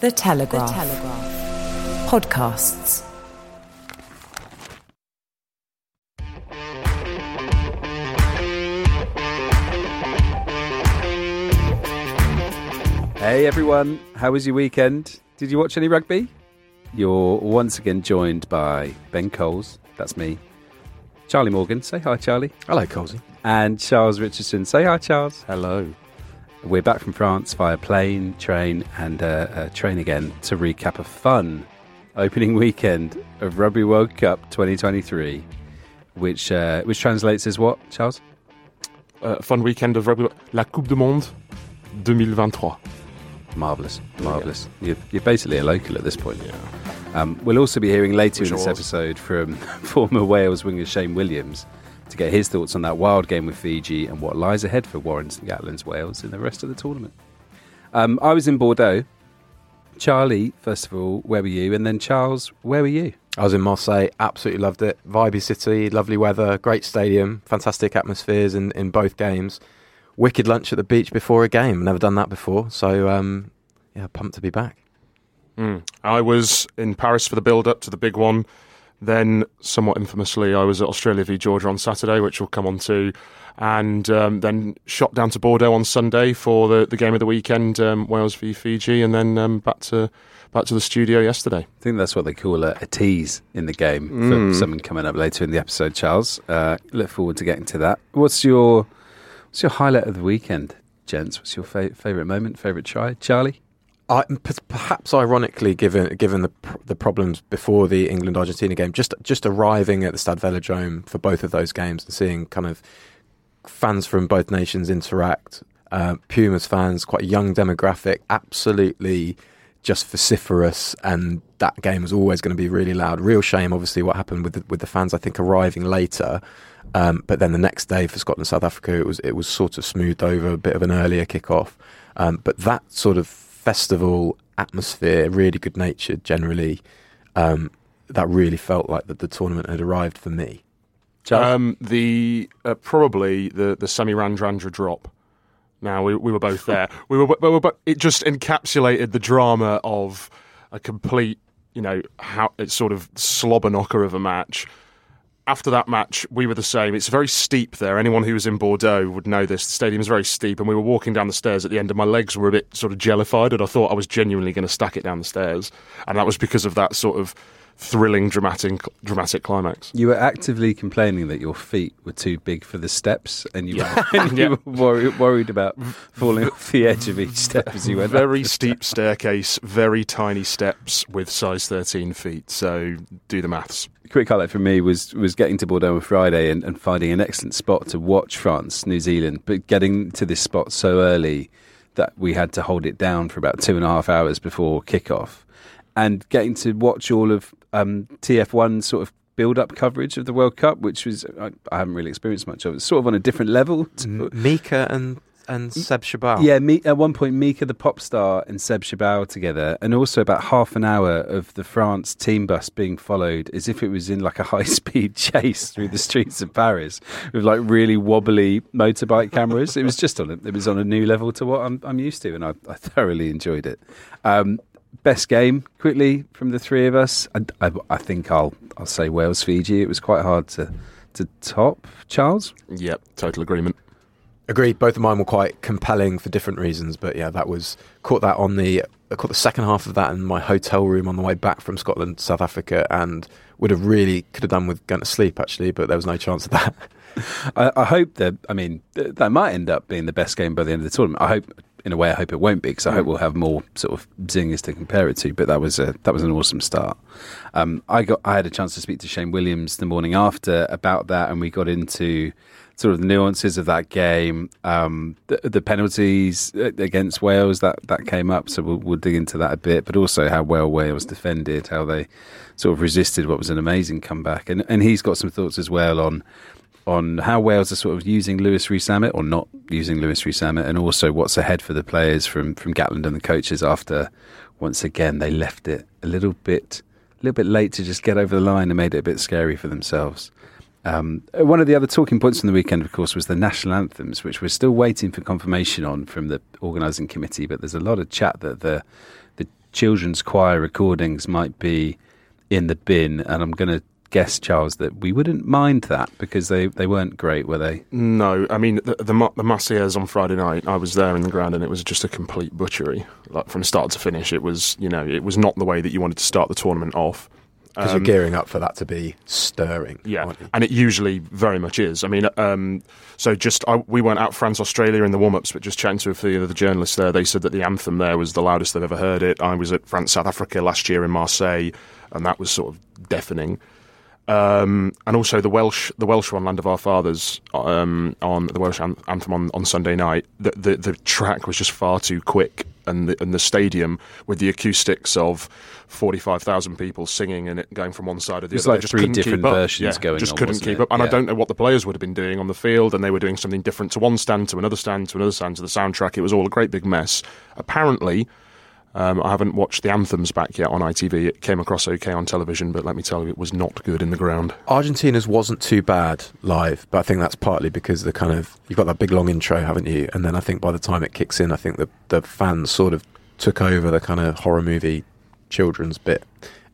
people today. The Telegraph. Podcasts. Hey everyone, how was your weekend? Did you watch any rugby? You're once again joined by Ben Coles, that's me, Charlie Morgan, say hi Charlie, Hello, Colsey. and Charles Richardson, say hi Charles. Hello. We're back from France via plane, train, and uh, uh, train again to recap a fun opening weekend of Rugby World Cup 2023, which uh, which translates as what, Charles? Uh, fun weekend of rugby. La Coupe du Monde 2023. Marvelous, marvelous. You're, you're basically a local at this point. Um, we'll also be hearing later in this was. episode from former Wales winger Shane Williams to get his thoughts on that wild game with Fiji and what lies ahead for Warren St Gatland's Wales in the rest of the tournament. Um, I was in Bordeaux. Charlie, first of all, where were you? And then Charles, where were you? I was in Marseille, absolutely loved it. Vibey city, lovely weather, great stadium, fantastic atmospheres in, in both games. Wicked lunch at the beach before a game. Never done that before. So, um, yeah, pumped to be back. Mm. I was in Paris for the build up to the big one. Then, somewhat infamously, I was at Australia v Georgia on Saturday, which we'll come on to. And um, then shot down to Bordeaux on Sunday for the, the game of the weekend, um, Wales v Fiji, and then um, back to back to the studio yesterday. I think that's what they call a, a tease in the game Mm. for something coming up later in the episode, Charles. Uh, look forward to getting to that. What's your what's your highlight of the weekend, gents? What's your fa- favourite moment, favourite try? Charlie? Perhaps ironically, given given the the problems before the England Argentina game, just just arriving at the Stade Velodrome for both of those games and seeing kind of fans from both nations interact, uh, Pumas fans, quite a young demographic, absolutely just vociferous, and that game was always going to be really loud. Real shame, obviously, what happened with the, with the fans. I think arriving later. Um, but then the next day for Scotland South Africa, it was it was sort of smoothed over, a bit of an earlier kick-off. Um, but that sort of festival atmosphere, really good natured generally, um, that really felt like that the tournament had arrived for me. Um, the uh, probably the the Semi Radradra drop. Now we we were both there. we were, we were, but it just encapsulated the drama of a complete, you know, how it's sort of slobber knocker of a match. After that match, we were the same. It's very steep there. Anyone who was in Bordeaux would know this. The stadium is very steep, and we were walking down the stairs at the end, and my legs were a bit sort of jellified, and I thought I was genuinely going to stack it down the stairs, and that was because of that sort of thrilling, dramatic, dramatic climax. You were actively complaining that your feet were too big for the steps, and you, Yeah. were, and you Yeah. were worried, worried about falling off the edge of each step as you went. very steep staircase, very tiny steps with size 13 feet. So do the maths. quick highlight for me was was getting to Bordeaux on Friday and, and finding an excellent spot to watch France, New Zealand, but getting to this spot so early that we had to hold it down for about two and a half hours before kickoff, and getting to watch all of um, TF1 sort of build up coverage of the World Cup, which was I, I haven't really experienced much of. It's sort of on a different level. to- Mika and and Seb Chabal. yeah, me, at one point, Mika the pop star and Seb Chabal together, and also about half an hour of the France team bus being followed as if it was in like a high speed chase through the streets of Paris with like really wobbly motorbike cameras. it was just on a, it was on a new level to what I'm, I'm used to, and I, I thoroughly enjoyed it. Um, best game quickly from the three of us. I, I, I think I'll I'll say Wales Fiji. It was quite hard to to top. Charles. Yep, total agreement. Agreed. Both of mine were quite compelling for different reasons, but yeah, that was caught that on the I caught the second half of that in my hotel room on the way back from Scotland, South Africa, and would have really could have done with going to sleep actually, but there was no chance of that. I, I hope that. I mean, that might end up being the best game by the end of the tournament. I hope, in a way, I hope it won't be because I hope we'll have more sort of zingers to compare it to. But that was a that was an awesome start. Um, I got I had a chance to speak to Shane Williams the morning after about that, and we got into sort of the nuances of that game, um, the, the penalties against Wales that that came up. So we'll, we'll dig into that a bit, but also how well Wales defended, how they sort of resisted what was an amazing comeback, and and he's got some thoughts as well on on how Wales are sort of using Lewis Rees-Zammit or not using Lewis Rees-Zammit, and also what's ahead for the players from from Gatland and the coaches after once again they left it a little bit a little bit late to just get over the line and made it a bit scary for themselves. Um, one of the other talking points from the weekend, of course, was the national anthems, which we're still waiting for confirmation on from the organising committee. But there's a lot of chat that the the children's choir recordings might be in the bin, and I'm going to guess, Charles, that we wouldn't mind that because they, they weren't great, were they? No, I mean the the, the Marseillaise on Friday night. I was there in the ground, and it was just a complete butchery, like from start to finish. It was, you know, it was not the way that you wanted to start the tournament off. Because Um, you're gearing up for that to be stirring. Yeah, aren't you? and it usually very much is. I mean, um, so just I, we weren't out France Australia in the warm ups, but just chatting to a few of the journalists there, they said that the anthem there was the loudest they've ever heard it. I was at France South Africa last year in Marseille, and that was sort of deafening. Um, and also the Welsh, the Welsh one, Land of Our Fathers, um, on the Welsh an- anthem on, on Sunday night. The, the the track was just far too quick, and the, and the stadium with the acoustics of forty five thousand people singing and it going from one side of the It's other. like just three different versions Yeah, going Just on, couldn't keep it? up, and I don't know what the players would have been doing on the field, and they were doing something different to one stand, to another stand, to another stand, to the soundtrack. It was all a great big mess. Apparently. Um, I haven't watched the anthems back yet on ITV. It came across okay on television, but let me tell you, it was not good in the ground. Argentina's wasn't too bad live, but I think that's partly because the kind of you've got that big long intro, haven't you? And then I think by the time it kicks in, I think the the fans sort of took over the kind of horror movie children's bit.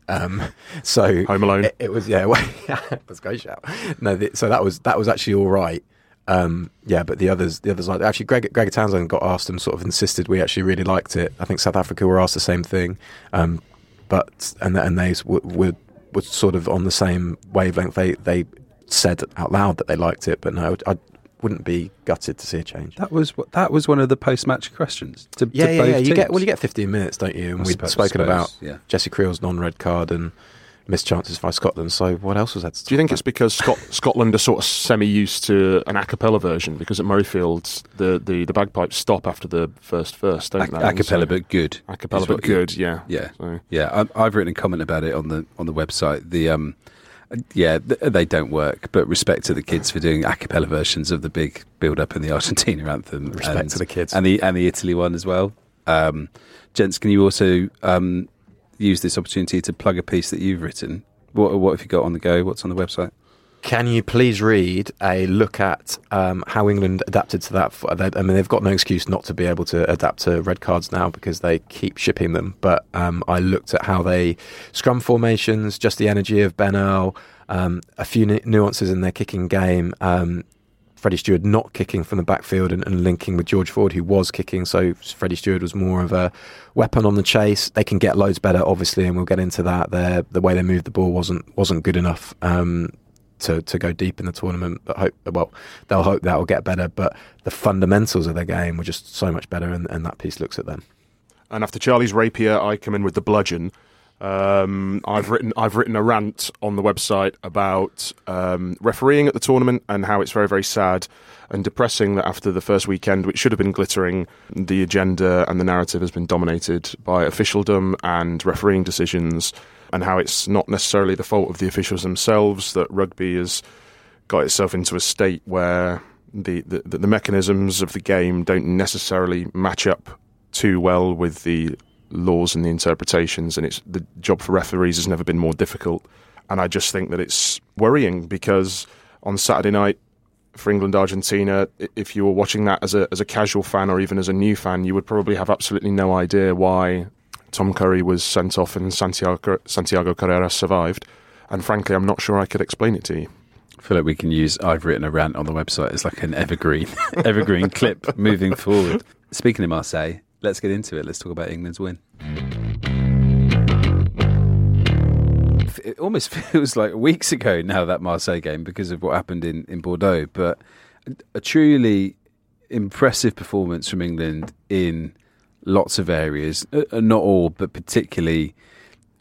Um, so Home Alone. It, it was yeah, well, that's a great shout. No, the, so that was that was actually all right. Um, yeah, but the others, the others like actually Greg Greg Townsend got asked and sort of insisted we actually really liked it. I think South Africa were asked the same thing, um, but and and they were were sort of on the same wavelength. They they said out loud that they liked it, but no, I wouldn't be gutted to see a change. That was that was one of the post match questions. To, Yeah, to yeah, both yeah. You teams. get well, you get 15 minutes, don't you? And we've spoken suppose, about yeah. Jesse Kriel's non-red card and missed chances by Scotland. So what else was that? Do you think it's because Scot- Scotland are sort of semi used to an a cappella version? Because at Murrayfield, the, the, the bagpipes stop after the first verse, don't A, they? a And so- cappella, but good. A cappella, but good, yeah. Yeah, So- yeah. I, I've written a comment about it on the on the website. The um, yeah, they don't work. But respect to the kids for doing a cappella versions of the big build up in the Argentina anthem. Respect and, to the kids. and the and the Italy one as well. Um, gents, can you also um, use this opportunity to plug a piece that you've written? What what have you got on the go? What's on the website? Can you please read a look at um, how England adapted to that? f- they- I mean, they've got no excuse not to be able to adapt to red cards now because they keep shipping them. But um, I looked at how they scrum formations, just the energy of Ben Earl, um, a few nu- nuances in their kicking game. Freddie Steward not kicking from the backfield and, and linking with George Ford, who was kicking. So Freddie Steward was more of a weapon on the chase. They can get loads better, obviously, and we'll get into that. Their, the way they moved the ball wasn't wasn't good enough um, to to go deep in the tournament. But hope well, they'll hope that will get better. But the fundamentals of their game were just so much better, and, and that piece looks at them. And after Charlie's rapier, I come in with the bludgeon. Um, I've written I've written a rant on the website about um, refereeing at the tournament and how it's very very sad and depressing that after the first weekend, which should have been glittering, the agenda and the narrative has been dominated by officialdom and refereeing decisions, and how it's not necessarily the fault of the officials themselves that rugby has got itself into a state where the, the, the mechanisms of the game don't necessarily match up too well with the laws and the interpretations, and it's the job for referees has never been more difficult. And I just think that it's worrying because on Saturday night for England Argentina, if you were watching that as a as a casual fan or even as a new fan, you would probably have absolutely no idea why Tom Curry was sent off and Santiago Santiago Carrera survived. And frankly, I'm not sure I could explain it to you. Feel like we can use I've written a rant on the website as like an evergreen evergreen clip moving forward. Speaking of Marseille, let's get into it. Let's talk about England's win. It almost feels like weeks ago now that Marseille game because of what happened in, in Bordeaux, but a truly impressive performance from England in lots of areas, uh, uh, not all, but particularly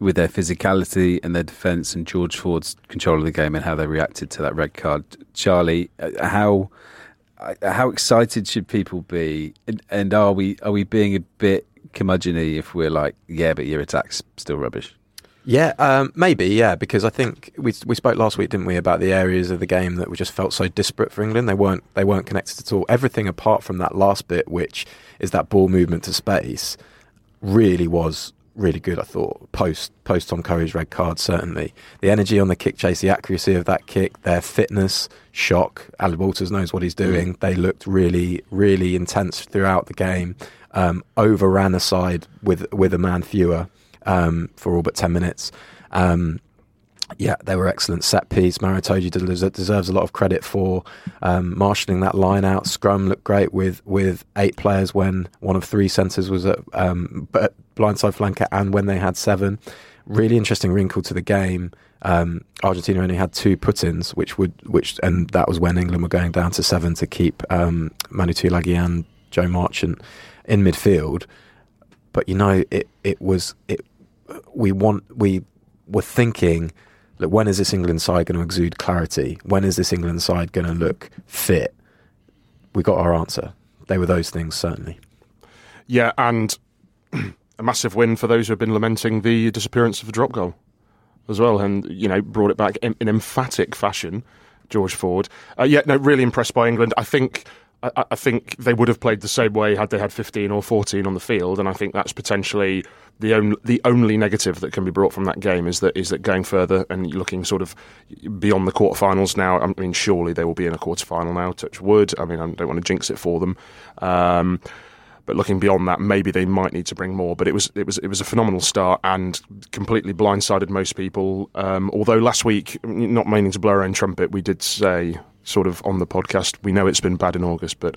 with their physicality and their defence and George Ford's control of the game and how they reacted to that red card. Charlie, uh, how how excited should people be, and, and are we are we being a bit curmudgeony if we're like, yeah, but your attack's still rubbish? Yeah, um, maybe, yeah, because I think we we spoke last week, didn't we, about the areas of the game that we just felt so disparate for England. They weren't they weren't connected at all. Everything apart from that last bit, which is that ball movement to space, really was really good. I thought post post Tom Curry's red card certainly the energy on the kick chase, the accuracy of that kick, their fitness, shock. Aled Walters knows what he's doing. Mm. They looked really really intense throughout the game. Um, overran aside with with a man fewer um, for all but 10 minutes. Um, yeah, they were excellent set piece. Maro Itoje deserves a lot of credit for um, marshalling that line out. Scrum looked great with with eight players when one of three centres was at um, blindside flanker and when they had seven. Really interesting wrinkle to the game. Um, Argentina only had two put-ins, which would which and that was when England were going down to seven to keep um, Manu Tuilagi and Joe Marchant in midfield. But you know, it it was it we want we were thinking that when is this England side going to exude clarity? When is this England side going to look fit? We got our answer. They were those things certainly. Yeah, and a massive win for those who have been lamenting the disappearance of the drop goal as well, and you know brought it back in, in emphatic fashion. George Ford. Uh, yeah, no, really impressed by England. I think I, I, think they would have played the same way had they had 15 or 14 on the field, and I think that's potentially the only the only negative that can be brought from that game is that is that going further and looking sort of beyond the quarterfinals now. I mean, surely they will be in a quarterfinal now. Touch wood. I mean, I don't want to jinx it for them. Um, but looking beyond that, maybe they might need to bring more. But it was it was it was a phenomenal start and completely blindsided most people. Um, although last week, not meaning to blow our own trumpet, we did say sort of on the podcast, we know it's been bad in August, but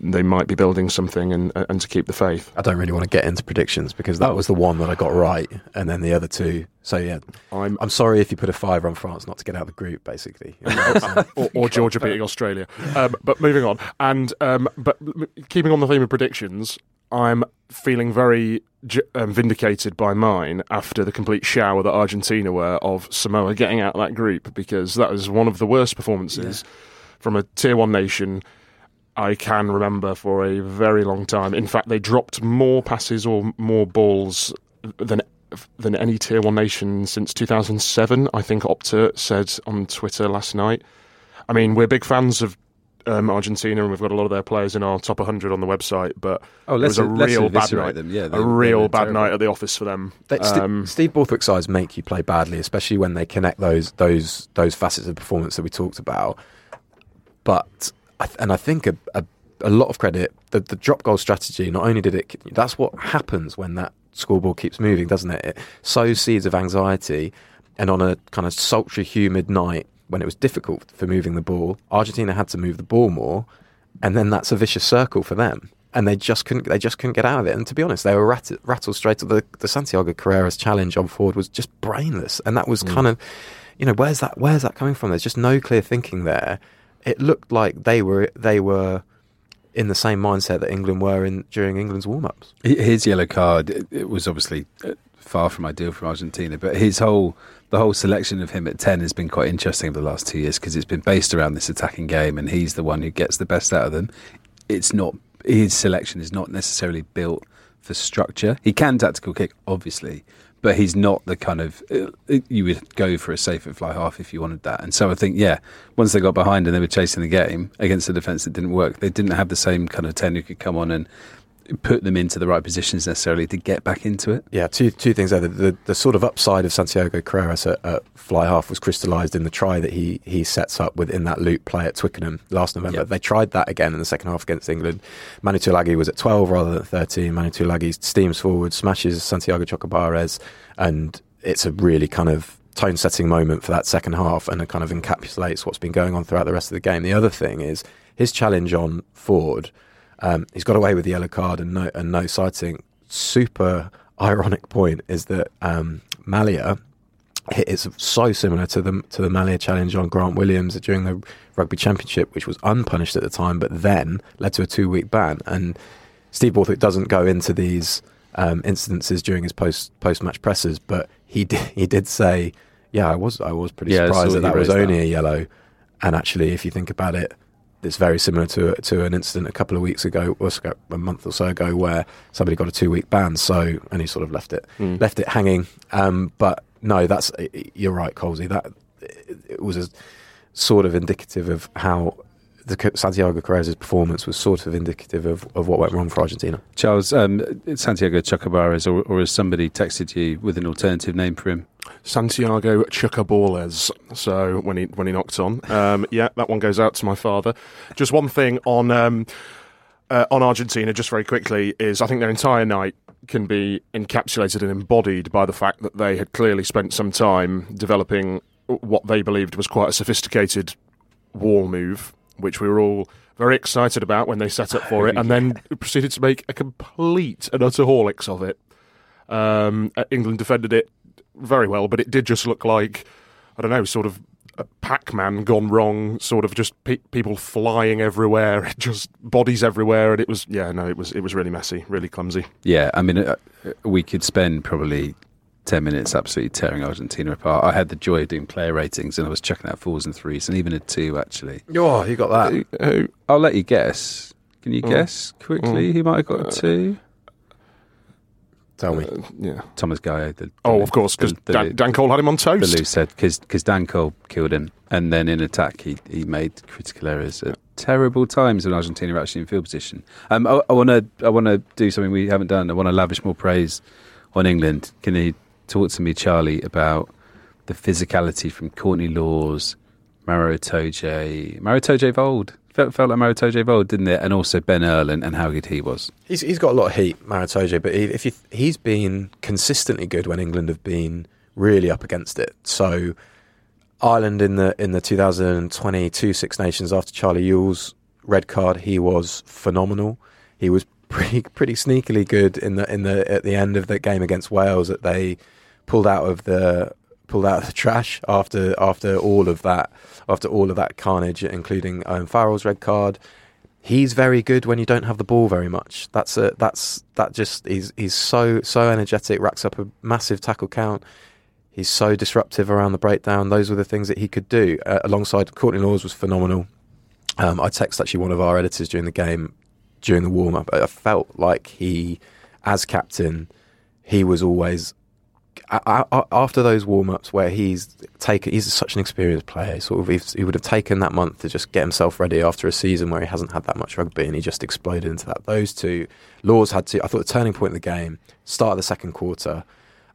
they might be building something and uh, and to keep the faith. I don't really want to get into predictions because that was the one that I got right, and then the other two. So yeah, I'm I'm sorry if you put a five on France not to get out of the group, basically, or, or, Georgia beating Australia. Um, but moving on, and um, but keeping on the theme of predictions, I'm feeling very um, vindicated by mine after the complete shower that Argentina were of Samoa getting out of that group because that was one of the worst performances yeah. from a tier one nation I can remember for a very long time. In fact, they dropped more passes or more balls than than any tier one nation since 2007. I think Opta said on Twitter last night. I mean, we're big fans of um, Argentina, and we've got a lot of their players in our top 100 on the website. But oh, it was a real bad night. Them. Yeah, a real bad terrible. night at the office for them. They, um, Steve Borthwick's eyes make you play badly, especially when they connect those those those facets of performance that we talked about. But and I think a, a, a lot of credit the, the drop goal strategy. Not only did it, that's what happens when that scoreboard keeps moving, doesn't it? It sows seeds of anxiety, and on a kind of sultry, humid night when it was difficult for moving the ball, Argentina had to move the ball more, and then that's a vicious circle for them. And they just couldn't. They just couldn't get out of it. And to be honest, they were rattled, rattled straight. The, the Santiago Carreras challenge on forward was just brainless, and that was mm. kind of, you know, where's that? Where's that coming from? There's just no clear thinking there it looked like they were they were in the same mindset that England were in during England's warm ups. His yellow card it, it, was obviously uh, far from ideal for Argentina, but his whole the whole selection of him at ten has been quite interesting over the last two years because it's been based around this attacking game, and he's the one who gets the best out of them. It's not his selection is not necessarily built for structure. He can tactical kick, obviously, but he's not the kind of uh, you would go for a safe at fly half if you wanted that. And so I think, yeah, once they got behind and they were chasing the game against a defence that didn't work, they didn't have the same kind of ten who could come on and put them into the right positions necessarily to get back into it. Yeah, two two things there. The, the, the sort of upside of Santiago Carreras at, at fly half was crystallised in the try that he he sets up within that loop play at Twickenham last November. Yep. They tried that again in the second half against England. Manu Tuilagi was at 12 rather than 13. Manu Tuilagi steams forward, smashes Santiago Chocobares, and it's a really kind of tone setting moment for that second half and it kind of encapsulates what's been going on throughout the rest of the game. The other thing is his challenge on Ford. Um, he's got away with the yellow card and no and no citing. Super ironic point is that um, Malia it's so similar to the to the Malia challenge on Grant Williams during the Rugby Championship, which was unpunished at the time, but then led to a two week ban. And Steve Borthwick doesn't go into these um, incidences during his post post match presses, but he did, he did say, "Yeah, I was I was pretty Yeah, surprised that that was only that. a yellow." And actually, if you think about it, it's very similar to to an incident a couple of weeks ago, or a month or so ago, where somebody got a two week ban. So and he sort of left it Mm. left it hanging. Um, but no, that's you're right, Colsey. That it was a, sort of indicative of how the Santiago Carrez's performance was sort of indicative of, of what went wrong for Argentina. Charles, um, Santiago Chocobares, or, or has somebody texted you with an alternative name for him? Santiago Chucabores. So when he when he knocked on, um, yeah, that one goes out to my father. Just one thing on um, uh, on Argentina, just very quickly, is I think their entire night can be encapsulated and embodied by the fact that they had clearly spent some time developing what they believed was quite a sophisticated wall move, which we were all very excited about when they set up for it, and then proceeded to make a complete and utter horlicks of it. Um, uh, England defended it very well, but it did just look like I don't know, sort of a Pac-Man gone wrong. Sort of just pe- people flying everywhere, just bodies everywhere, and it was yeah, no, it was it was really messy, really clumsy. Yeah, I mean, uh, we could spend probably 10 minutes absolutely tearing Argentina apart. I had the joy of doing player ratings and I was checking out fours and threes and even a two, actually. Oh, you got that. Who- I'll let you guess. Can you Mm. guess quickly who might have got a two? Tell me. uh, yeah. Thomas Gallo. The, the, Oh, of course, because Dan, Dan Cole had him on the toast. loose head because Dan Cole killed him, and then in attack he, he made critical errors at terrible times when Argentina were actually in field position. Um, I want to I want to do something we haven't done. I want to lavish more praise on England. Can you talk to me, Charlie, about the physicality from Courtney Lawes, Maro Itoje, Maro Itoje of old? Felt, felt like Maro Itoje of old, didn't it? And also Ben Earl and, how good he was. He's he's got a lot of heat, Maro Itoje, but he, if you, he's been consistently good when England have been really up against it. So Ireland in the in the 2022 Six Nations after Charlie Ewels' red card, he was phenomenal. He was pretty pretty sneakily good in the in the at the end of the game against Wales that they pulled out of the pulled out of the trash after after all of that after all of that carnage, including Owen Farrell's red card he's very good when you don't have the ball very much. That's a that's that just he's he's so so energetic, racks up a massive tackle count. He's so disruptive around the breakdown. Those were the things that he could do. Uh, alongside Courtney Lawes was phenomenal. Um, I texted actually one of our editors during the game during the warm up. I felt like he, as captain, he was always after those warm ups where he's taken, he's such an experienced player. Sort of, he would have taken that month to just get himself ready after a season where he hasn't had that much rugby, and he just exploded into that. Those two, Lawes had to. I thought the turning point in the game, start of the second quarter,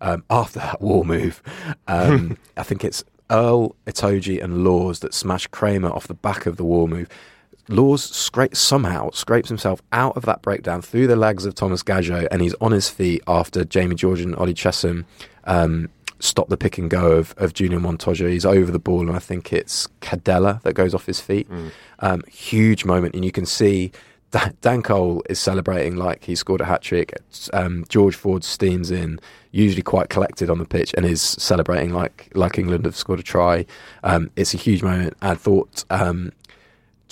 um, after that war move. Um, I think it's Earl, Itoje, and Lawes that smash Kremer off the back of the war move. Lawes scra- somehow scrapes himself out of that breakdown through the legs of Thomas Gallo, and he's on his feet after Jamie George and Ollie Chessum um, stop the pick and go of, of Julián Montoya. He's over the ball, and I think it's Cadella that goes off his feet. Um, huge moment, and you can see Dan, Dan Cole is celebrating like he scored a hat trick. Um, George Ford steams in, usually quite collected on the pitch, and is celebrating like like England have scored a try. Um, it's a huge moment. I thought um,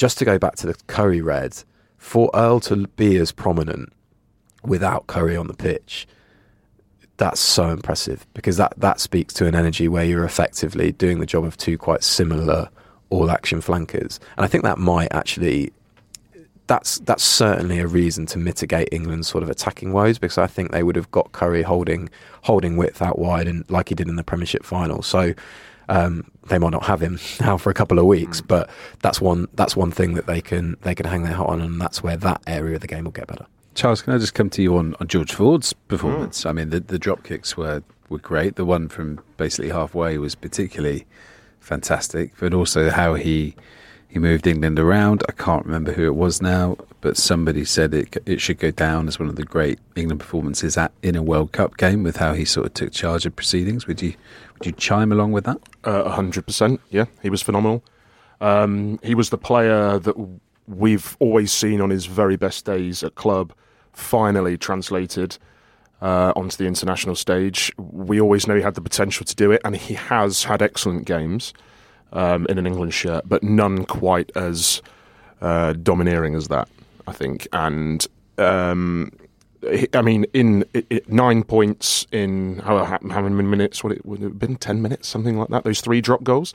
just to go back to the Curry red, for Earl to be as prominent without Curry on the pitch, that's so impressive because that, that speaks to an energy where you're effectively doing the job of two quite similar all action flankers. And I think that might actually that's that's certainly a reason to mitigate England's sort of attacking woes because I think they would have got Curry holding holding width out wide and like he did in the Premiership final. So um, they might not have him now for a couple of weeks, mm. but that's one that's one thing that they can they can hang their hat on, and that's where that area of the game will get better. Charles, can I just come to you on, on George Ford's performance? Mm. I mean, the, the drop kicks were, were great. The one from basically halfway was particularly fantastic, but also how he He moved England around. I can't remember who it was now, but somebody said it it should go down as one of the great England performances at in a World Cup game with how he sort of took charge of proceedings. Would you would you chime along with that? Uh, hundred percent. Yeah, he was phenomenal. Um, he was the player that we've always seen on his very best days at club. Finally translated uh, onto the international stage. We always know he had the potential to do it, and he has had excellent games um, in an England shirt, but none quite as uh, domineering as that. I think, and um, I mean, in i i nine points in how, how many minutes? Would it would it have been ten minutes, something like that? Those three drop goals.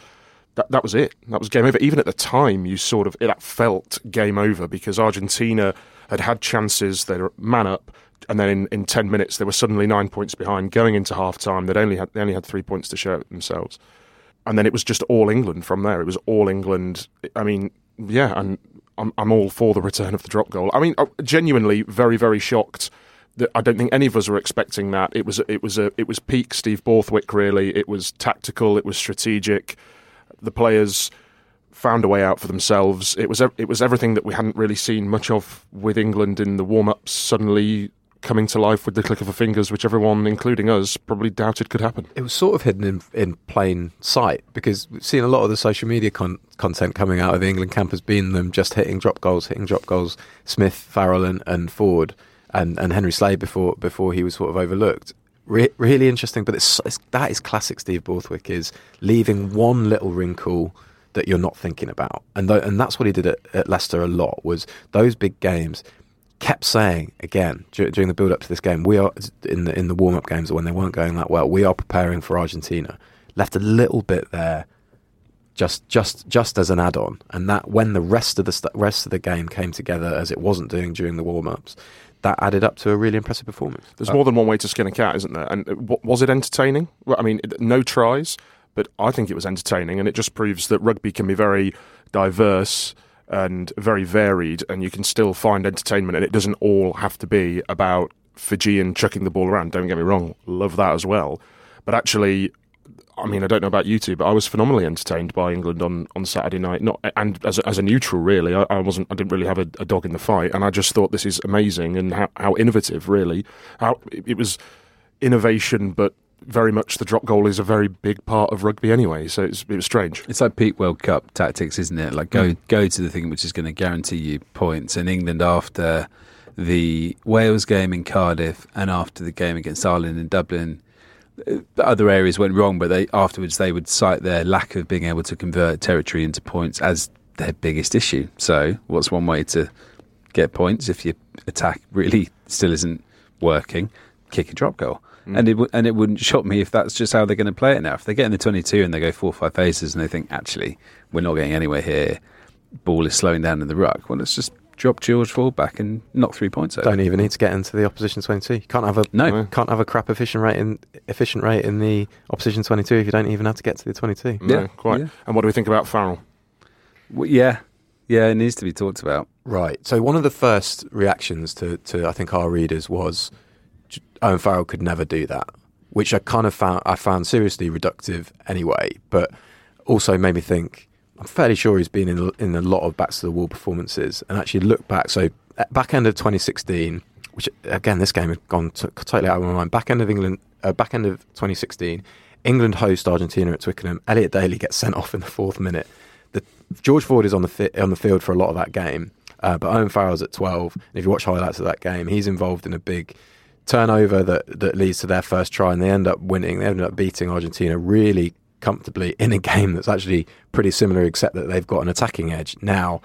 That that was it. That was game over. Even at the time, you sort of it felt game over because Argentina had had chances. They were man up, and then in, in ten minutes they were suddenly nine points behind. Going into half time, they'd only had they only had three points to show themselves, and then it was just all England from there. It was all England. I mean, yeah, and I'm I'm all for the return of the drop goal. I mean, uh, genuinely, very very shocked. That I don't think any of us were expecting that. It was it was a it was peak Steve Borthwick. Really, it was tactical. It was strategic. The players found a way out for themselves. It was it was everything that we hadn't really seen much of with England in the warm ups. Suddenly coming to life with the click of a fingers, which everyone, including us, probably doubted could happen. it was sort of hidden in, in plain sight because we've seen a lot of the social media con- content coming out of the England camp has been them just hitting drop goals, hitting drop goals. Smith, Farrell, and, and Ford, and, and Henry Slade before before he was sort of overlooked. Re- really interesting, but it's, it's that is classic Steve Borthwick is leaving one little wrinkle that you're not thinking about, and th- and that's what he did at, at Leicester a lot was those big games kept saying again dur- during the build up to this game, we are in the in the warm up games when they weren't going that well. We are preparing for Argentina. Left a little bit there, just just just as an add on, and that when the rest of the st- rest of the game came together as it wasn't doing during the warm ups, that added up to a really impressive performance. There's more than one way to skin a cat, isn't there? And uh, w- was it entertaining? Well, I mean, no tries, but I think it was entertaining, and it just proves that rugby can be very diverse and very varied, and you can still find entertainment, and it doesn't all have to be about Fijian chucking the ball around. Don't get me wrong, love that as well, but actually. I mean, I don't know about you two, but I was phenomenally entertained by England on, on Saturday night. Not and as a, as a neutral, really, I, I wasn't. I didn't really have a, a dog in the fight, and I just thought this is amazing and how, how innovative, really. How it, it was innovation, but very much the drop goal is a very big part of rugby anyway. So it's, it was strange. It's like peak World Cup tactics, isn't it? Like go go to the thing which is going to guarantee you points. And England after the Wales game in Cardiff and after the game against Ireland in Dublin, uh, the other areas went wrong, but they afterwards they would cite their lack of being able to convert territory into points as their biggest issue. So, what's one way to get points if your attack really still isn't working? Kick a drop goal. Mm. And it w- and it wouldn't shock me if that's just how they're going to play it now. If they get in the 22 and they go four or five phases and they think actually we're not getting anywhere here, ball is slowing down in the ruck. Well, let's just drop George Ford back and knock three points over. Don't even need to get into the opposition twenty two. Can't have a No. can't have a crap efficient rate in efficient rate in the opposition twenty two if you don't even have to get to the twenty two. No, Yeah, quite. yeah. And what do we think about Farrell? Well, yeah, yeah, it needs to be talked about. Right. So one of the first reactions to, to I think our readers was J- Owen Farrell could never do that, which I kind of found I found seriously reductive anyway, but also made me think. I'm fairly sure he's been in in a lot of backs to the wall performances, and actually look back. So back end of 2016, which again this game had gone to, totally out of my mind. Back end of England, uh, back end of 2016, England host Argentina at Twickenham. Elliot Daly gets sent off in the fourth minute. The, George Ford is on the fi- on the field for a lot of that game, uh, but Owen Farrell's at 12. And if you watch highlights of that game, he's involved in a big turnover that that leads to their first try, and they end up winning. They end up beating Argentina really comfortably in a game that's actually pretty similar, except that they've got an attacking edge. Now,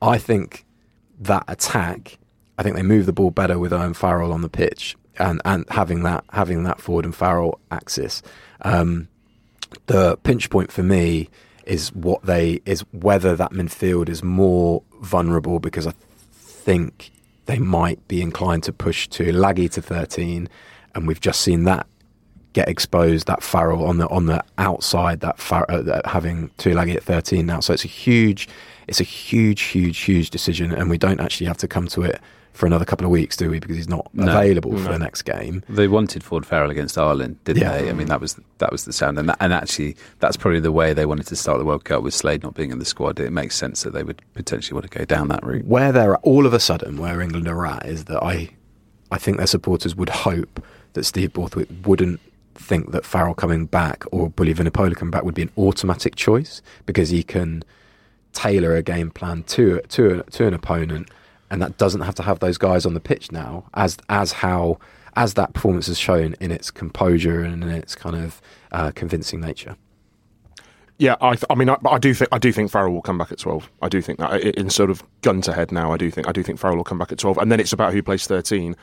I think that attack, I think they move the ball better with Owen Farrell on the pitch and and having that having that Ford and Farrell axis. Um, the pinch point for me is what they is whether that midfield is more vulnerable because I think they might be inclined to push Tuilagi to 13 and we've just seen that get exposed that Farrell on the on the outside that Far- uh, having at 13 now. So it's a huge it's a huge huge huge decision and we don't actually have to come to it for another couple of weeks, do we? Because he's not No. available for No. the next game. They wanted Ford Farrell against Ireland, didn't Yeah. they? I mean, that was that was the sound, and that, and actually, that's probably the way they wanted to start the World Cup with Slade not being in the squad. It makes sense that they would potentially want to go down that route. Where they're all of a sudden, where England are at, is that I, I think their supporters would hope that Steve Borthwick wouldn't think that Farrell coming back or Billy Vunipola coming back would be an automatic choice because he can tailor a game plan to to to an opponent, and that doesn't have to have those guys on the pitch now. As as how as that performance has shown in its composure and in its kind of uh, convincing nature. Yeah, I, th- I mean, I, I do think I do think Farrell will come back at twelve. I do think that in sort of gun to head now. I do think I do think Farrell will come back at twelve, and then it's about who plays thirteen.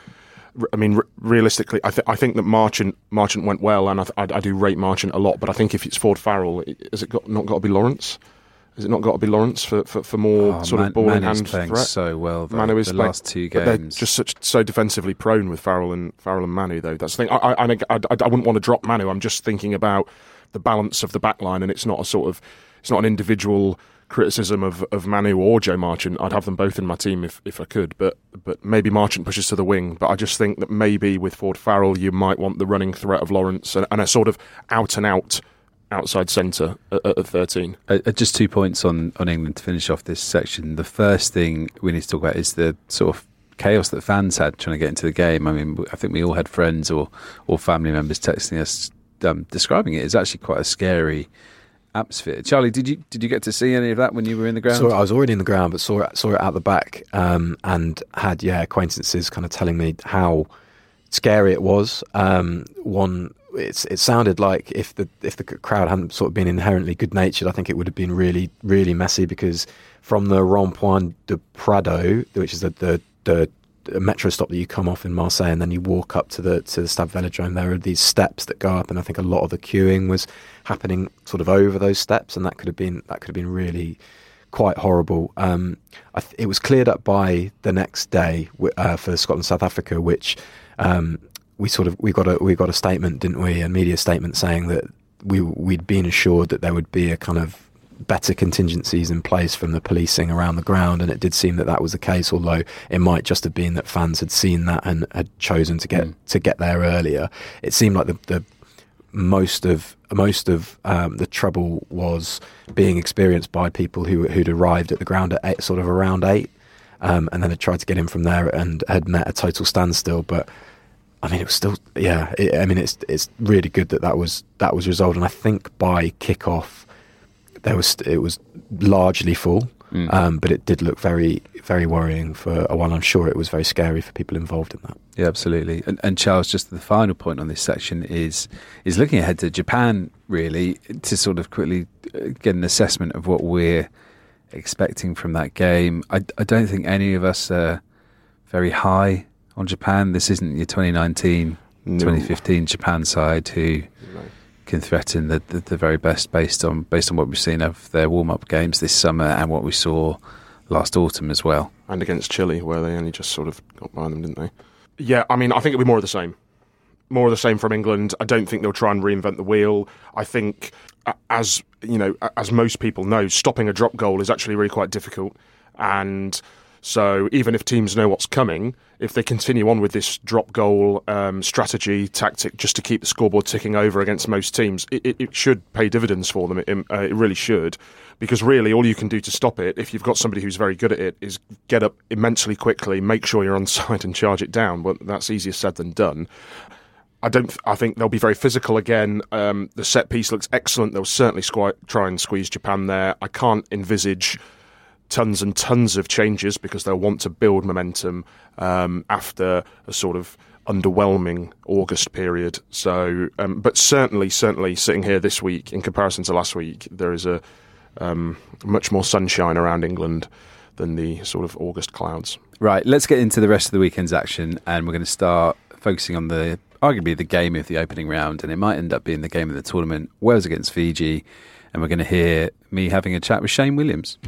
I mean, realistically, I, th- I think that Marchant Marchant went well, and I, th- I, do rate Marchant a lot. But I think if it's Ford Farrell, has it got not got to be Lawrence? Has it not got to be Lawrence for, for, for more Oh, sort Man- of ball in Manu's hand playing threat? so well. Though. Manu is the playing- last two But they're games. just such so defensively prone with Farrell and Farrell and Manu, though. That's the thing. I, I, I, I, I wouldn't want to drop Manu. I'm just thinking about the balance of the back line, and it's not a sort of it's not an individual criticism of, of Manu or Joe Marchant. I'd have them both in my team if, if I could, but but maybe Marchant pushes to the wing. But I just think that maybe with Ford Farrell, you might want the running threat of Lawrence and, and a sort of out and out outside centre at, at 13. Uh, uh, just two points on, on England to finish off this section. The first thing we need to talk about is the sort of chaos that fans had trying to get into the game. I mean, I think we all had friends or, or family members texting us um, describing it It's actually quite a scary atmosphere. Charlie, did you did you get to see any of that when you were in the ground? Saw it, I was already in the ground, but saw it, saw it out the back, um, and had yeah acquaintances kind of telling me how scary it was. Um, one, it's it sounded like if the if the crowd hadn't sort of been inherently good natured, I think it would have been really really messy because from the Rond Point de Prado, which is the the, the metro stop that you come off in Marseille, and then you walk up to the to the Stade Velodrome. There are these steps that go up, and I think a lot of the queuing was happening sort of over those steps, and that could have been that could have been really quite horrible. Um, th- it was cleared up by the next day uh, for Scotland South Africa, which um, we sort of we got a we got a statement, didn't we? A media statement saying that we we'd been assured that there would be a kind of better contingencies in place from the policing around the ground, and it did seem that that was the case. Although it might just have been that fans had seen that and had chosen to get to get there earlier. It seemed like the, the most of most of um, the trouble was being experienced by people who who'd arrived at the ground at eight, sort of around eight, um, and then had tried to get in from there and had met a total standstill. But I mean, it was still yeah. It, I mean, it's it's really good that that was that was resolved, and I think by kickoff there was it was largely full. Um, but it did look very, very worrying for a while. I'm sure it was very scary for people involved in that. Yeah, absolutely. And, and Charles, just the final point on this section is is looking ahead to Japan, really, to sort of quickly uh, get an assessment of what we're expecting from that game. I, I don't think any of us are very high on Japan. This isn't your 2019, No. 2015 Japan side who can threaten the, the, the very best based on based on what we've seen of their warm up games this summer and what we saw last autumn as well. and against Chile, where they only just sort of got by them, didn't they? Yeah, I mean, I think it'll be more of the same. More of the same from England. I don't think they'll try and reinvent the wheel. I think, as you know, as most people know, stopping a drop goal is actually really quite difficult. And so, even if teams know what's coming, if they continue on with this drop goal um, strategy tactic just to keep the scoreboard ticking over against most teams, it, it, it should pay dividends for them. It, uh, it really should, because really all you can do to stop it, if you've got somebody who's very good at it, is get up immensely quickly, make sure you're on side, and charge it down. But that's easier said than done. I don't. I think they'll be very physical again. Um, the set piece looks excellent. They'll certainly squi- try and squeeze Japan there. I can't envisage tons and tons of changes because they'll want to build momentum um, after a sort of underwhelming August period. So, um, but certainly, certainly, sitting here this week in comparison to last week, there is a um, much more sunshine around England than the sort of August clouds. Right, let's get into the rest of the weekend's action, and we're going to start focusing on the arguably the game of the opening round, and it might end up being the game of the tournament, Wales against Fiji, and we're going to hear me having a chat with Shane Williams.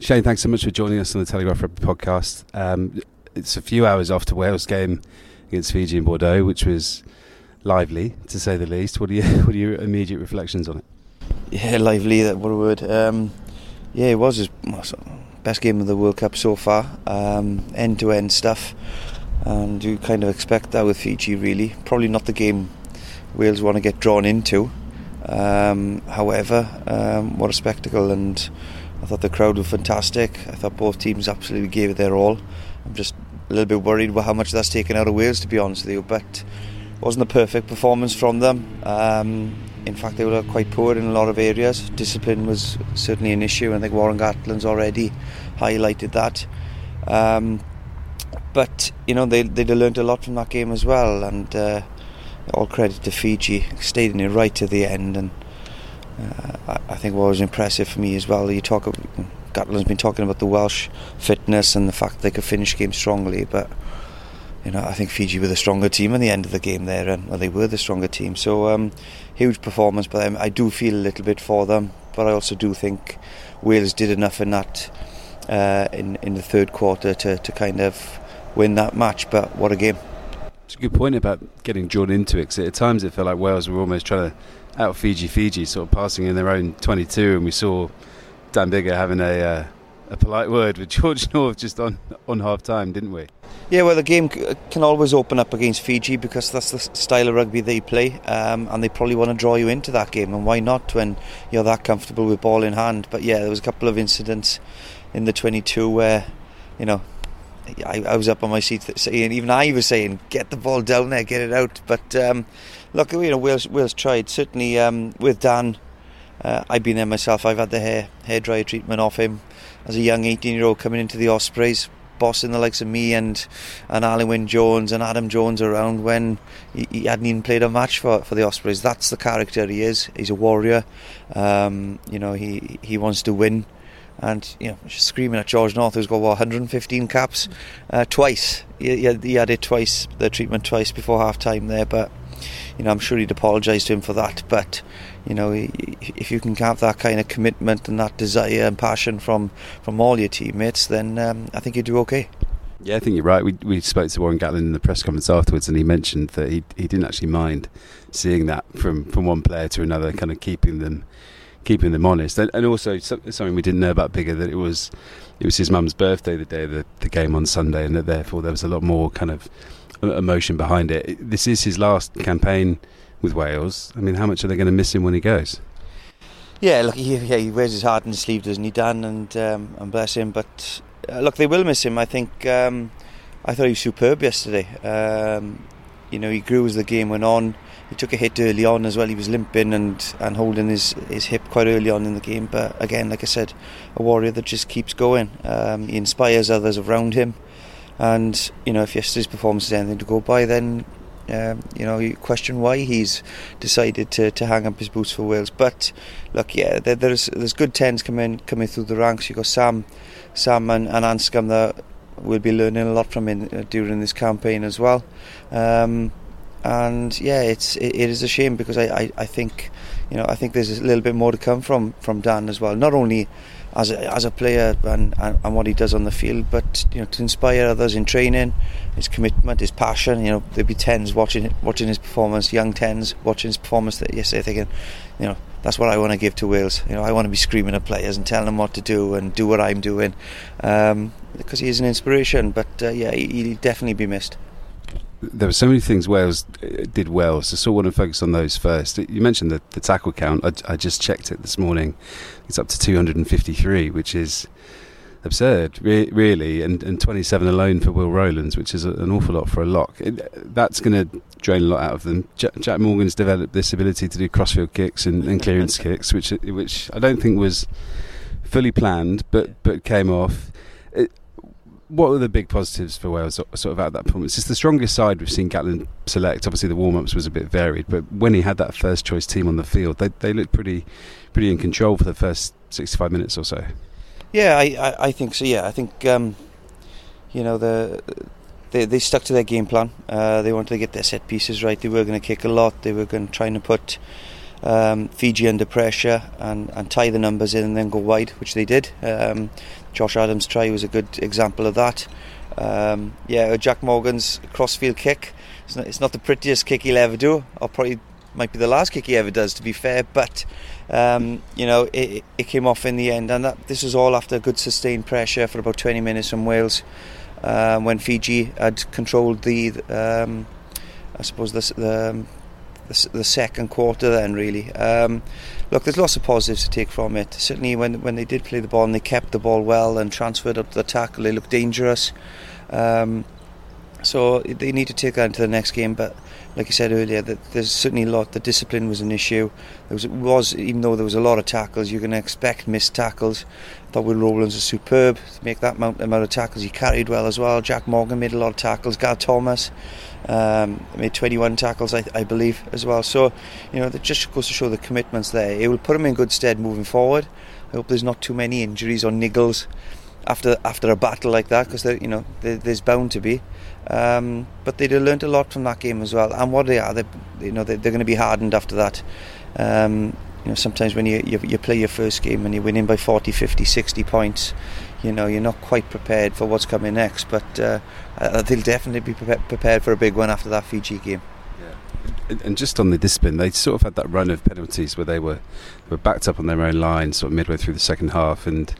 Shane, thanks so much for joining us on the Telegraph Rugby podcast. Um, it's a few hours after Wales game against Fiji in Bordeaux, which was lively to say the least. What are what are your immediate reflections on it? Yeah, lively. That what a word. Um, yeah, it was just best game of the World Cup so far, end to end stuff, and you kind of expect that with Fiji. Really, probably not the game Wales want to get drawn into. Um, however, um, what a spectacle! And I thought the crowd were fantastic. I thought both teams absolutely gave it their all. I'm just a little bit worried about how much that's taken out of Wales, to be honest with you. But it wasn't a perfect performance from them. Um, in fact, they were quite poor in a lot of areas. Discipline was certainly an issue, and I think Warren Gatland's already highlighted that. Um, but you know they they'd learned a lot from that game as well, and uh, all credit to Fiji, stayed in it right to the end, and uh, I think what was impressive for me as well. You talk, Gatland's been talking about the Welsh fitness and the fact they could finish games strongly, but you know I think Fiji were the stronger team at the end of the game there, and well, they were the stronger team. So um, huge performance them. I do feel a little bit for them, but I also do think Wales did enough in that uh, in in the third quarter to to kind of win that match. But what a game! It's a good point about getting drawn into it. Because at times it felt like Wales were almost trying to out of Fiji Fiji, sort of passing in their own 22, and we saw Dan Biggar having a uh, a polite word with George North just on on half time, didn't we? Yeah, well, the game can always open up against Fiji because that's the style of rugby they play, um, and they probably want to draw you into that game. And why not when you're that comfortable with ball in hand? But yeah, there was a couple of incidents in the 22 where, you know, I, I was up on my seat saying, even I was saying, get the ball down there, get it out. But um, look, you know, Wales, Wales tried. Certainly um, with Dan, uh, I've been there myself. I've had the hair hair dryer treatment off him as a young 18 year old coming into the Ospreys, bossing the likes of me and and Alun Wyn Jones and Adam Jones around when he, he, hadn't even played a match for, for the Ospreys. That's the character he is. He's a warrior. Um, you know, he he wants to win and you know screaming at George North, who's got what 115 caps, uh, twice. He, he, had it twice, the treatment twice before half time there. But you know, I'm sure he'd apologise to him for that. But you know, if you can have that kind of commitment and that desire and passion from from all your teammates, then um, I think you'd do okay. Yeah, I think you're right. We we spoke to Warren Gatland in the press conference afterwards, and he mentioned that he he didn't actually mind seeing that from from one player to another, kind of keeping them keeping them honest. And, and also something we didn't know about Biggar that it was it was his mum's birthday the day of the, the game on Sunday, and that therefore there was a lot more kind of emotion behind it. This is his last campaign with Wales. I mean, how much are they going to miss him when he goes? Yeah, look, he, yeah, he wears his heart on his sleeve, doesn't he, Dan? And um, and bless him. But uh, look, they will miss him. I think. Um, I thought he was superb yesterday. Um, you know, he grew as the game went on he took a hit early on as well. He was limping and, and holding his, his hip quite early on in the game. But again, like I said, a warrior that just keeps going. Um, he inspires others around him. And, you know, if yesterday's performance is anything to go by, then, um, you know, you question why he's decided to, to hang up his boots for Wales. But, look, yeah, there, there's there's good tens coming coming through the ranks. You've got Sam, Sam and, and Anscombe that will be learning a lot from him uh, during this campaign as well. Um, and yeah, it's it, it is a shame because I, I, I think you know I think there's a little bit more to come from from Dan as well. Not only as a, as a player and, and, and what he does on the field, but you know to inspire others in training, his commitment, his passion. You know there'd be tens watching watching his performance, young tens watching his performance that yesterday, thinking, you know that's what I want to give to Wales. You know I want to be screaming at players and telling them what to do and do what I'm doing, um, because he is an inspiration. But uh, yeah, he, he'll definitely be missed there were so many things Wales uh, did well, so I sort of want to focus on those first. You mentioned the, the tackle count. I, I, just checked it this morning. It's up to 253, which is absurd, re- really, and, and 27 alone for Will Rowlands, which is a, an awful lot for a lock. It, that's going to drain a lot out of them. Jac, Jac Morgan's developed this ability to do crossfield kicks and, and clearance kicks, which which I don't think was fully planned, but but came off. It, what were the big positives for Wales sort of out that point? It's the strongest side we've seen Gatland select. Obviously, the warm ups was a bit varied, but when he had that first choice team on the field, they they looked pretty pretty in control for the first 65 minutes or so. Yeah, I, I, I think so. Yeah, I think um, you know the. They, they stuck to their game plan. Uh, they wanted to get their set pieces right. They were going to kick a lot. They were going to try to put um, Fiji under pressure and, and tie the numbers in and then go wide, which they did. Um, Josh Adams' try was a good example of that. Um, yeah, Jac Morgan's crossfield kick. It's not, it's not, the prettiest kick he'll ever do. I'll probably might be the last kick he ever does, to be fair. But um, you know, it, it came off in the end, and that this was all after good sustained pressure for about 20 minutes from Wales, um, when Fiji had controlled the, um, I suppose the, the the, second quarter. Then really, um, look, there's lots of positives to take from it. Certainly, when when they did play the ball and they kept the ball well and transferred up the tackle, they looked dangerous. Um, so they need to take that into the next game, but like I said earlier, that there's certainly a lot. The discipline was an issue. There was, was even though there was a lot of tackles, you're going to expect missed tackles. I thought Will Rowlands was superb to make that amount, amount of tackles. He carried well as well. Jac Morgan made a lot of tackles. Gal Thomas um, made 21 tackles, I, I, believe, as well. So, you know, that just goes to show the commitments there. It will put him in good stead moving forward. I hope there's not too many injuries or niggles after after a battle like that because you know there's bound to be. Um, but they learned a lot from that game as well. And what they are, they, you know, they, are going to be hardened after that. Um, you know, sometimes when you, you, you play your first game and you're winning by 40, 50, 60 points, you know, you're not quite prepared for what's coming next. But uh, they'll definitely be prepared for a big one after that Fiji game. And just on the discipline, they sort of had that run of penalties where they were were backed up on their own line, sort of midway through the second half, and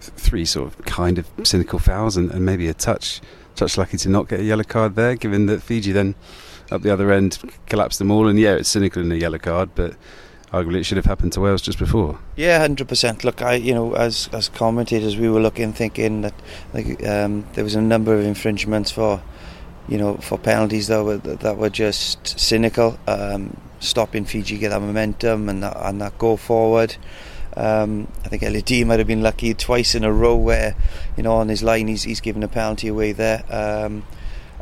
three sort of kind of cynical fouls and, and maybe a touch touch lucky to not get a yellow card there, given that Fiji then up the other end collapsed them all. And yeah, it's cynical in a yellow card, but arguably it should have happened to Wales just before. Yeah, hundred percent. Look, I you know as as commentators we were looking thinking that like um, there was a number of infringements for you know for penalties that were that were just cynical, um, stopping Fiji get that momentum and that and that go forward. Um, I think LED might have been lucky twice in a row where, you know, on his line he's he's given a penalty away there. Um,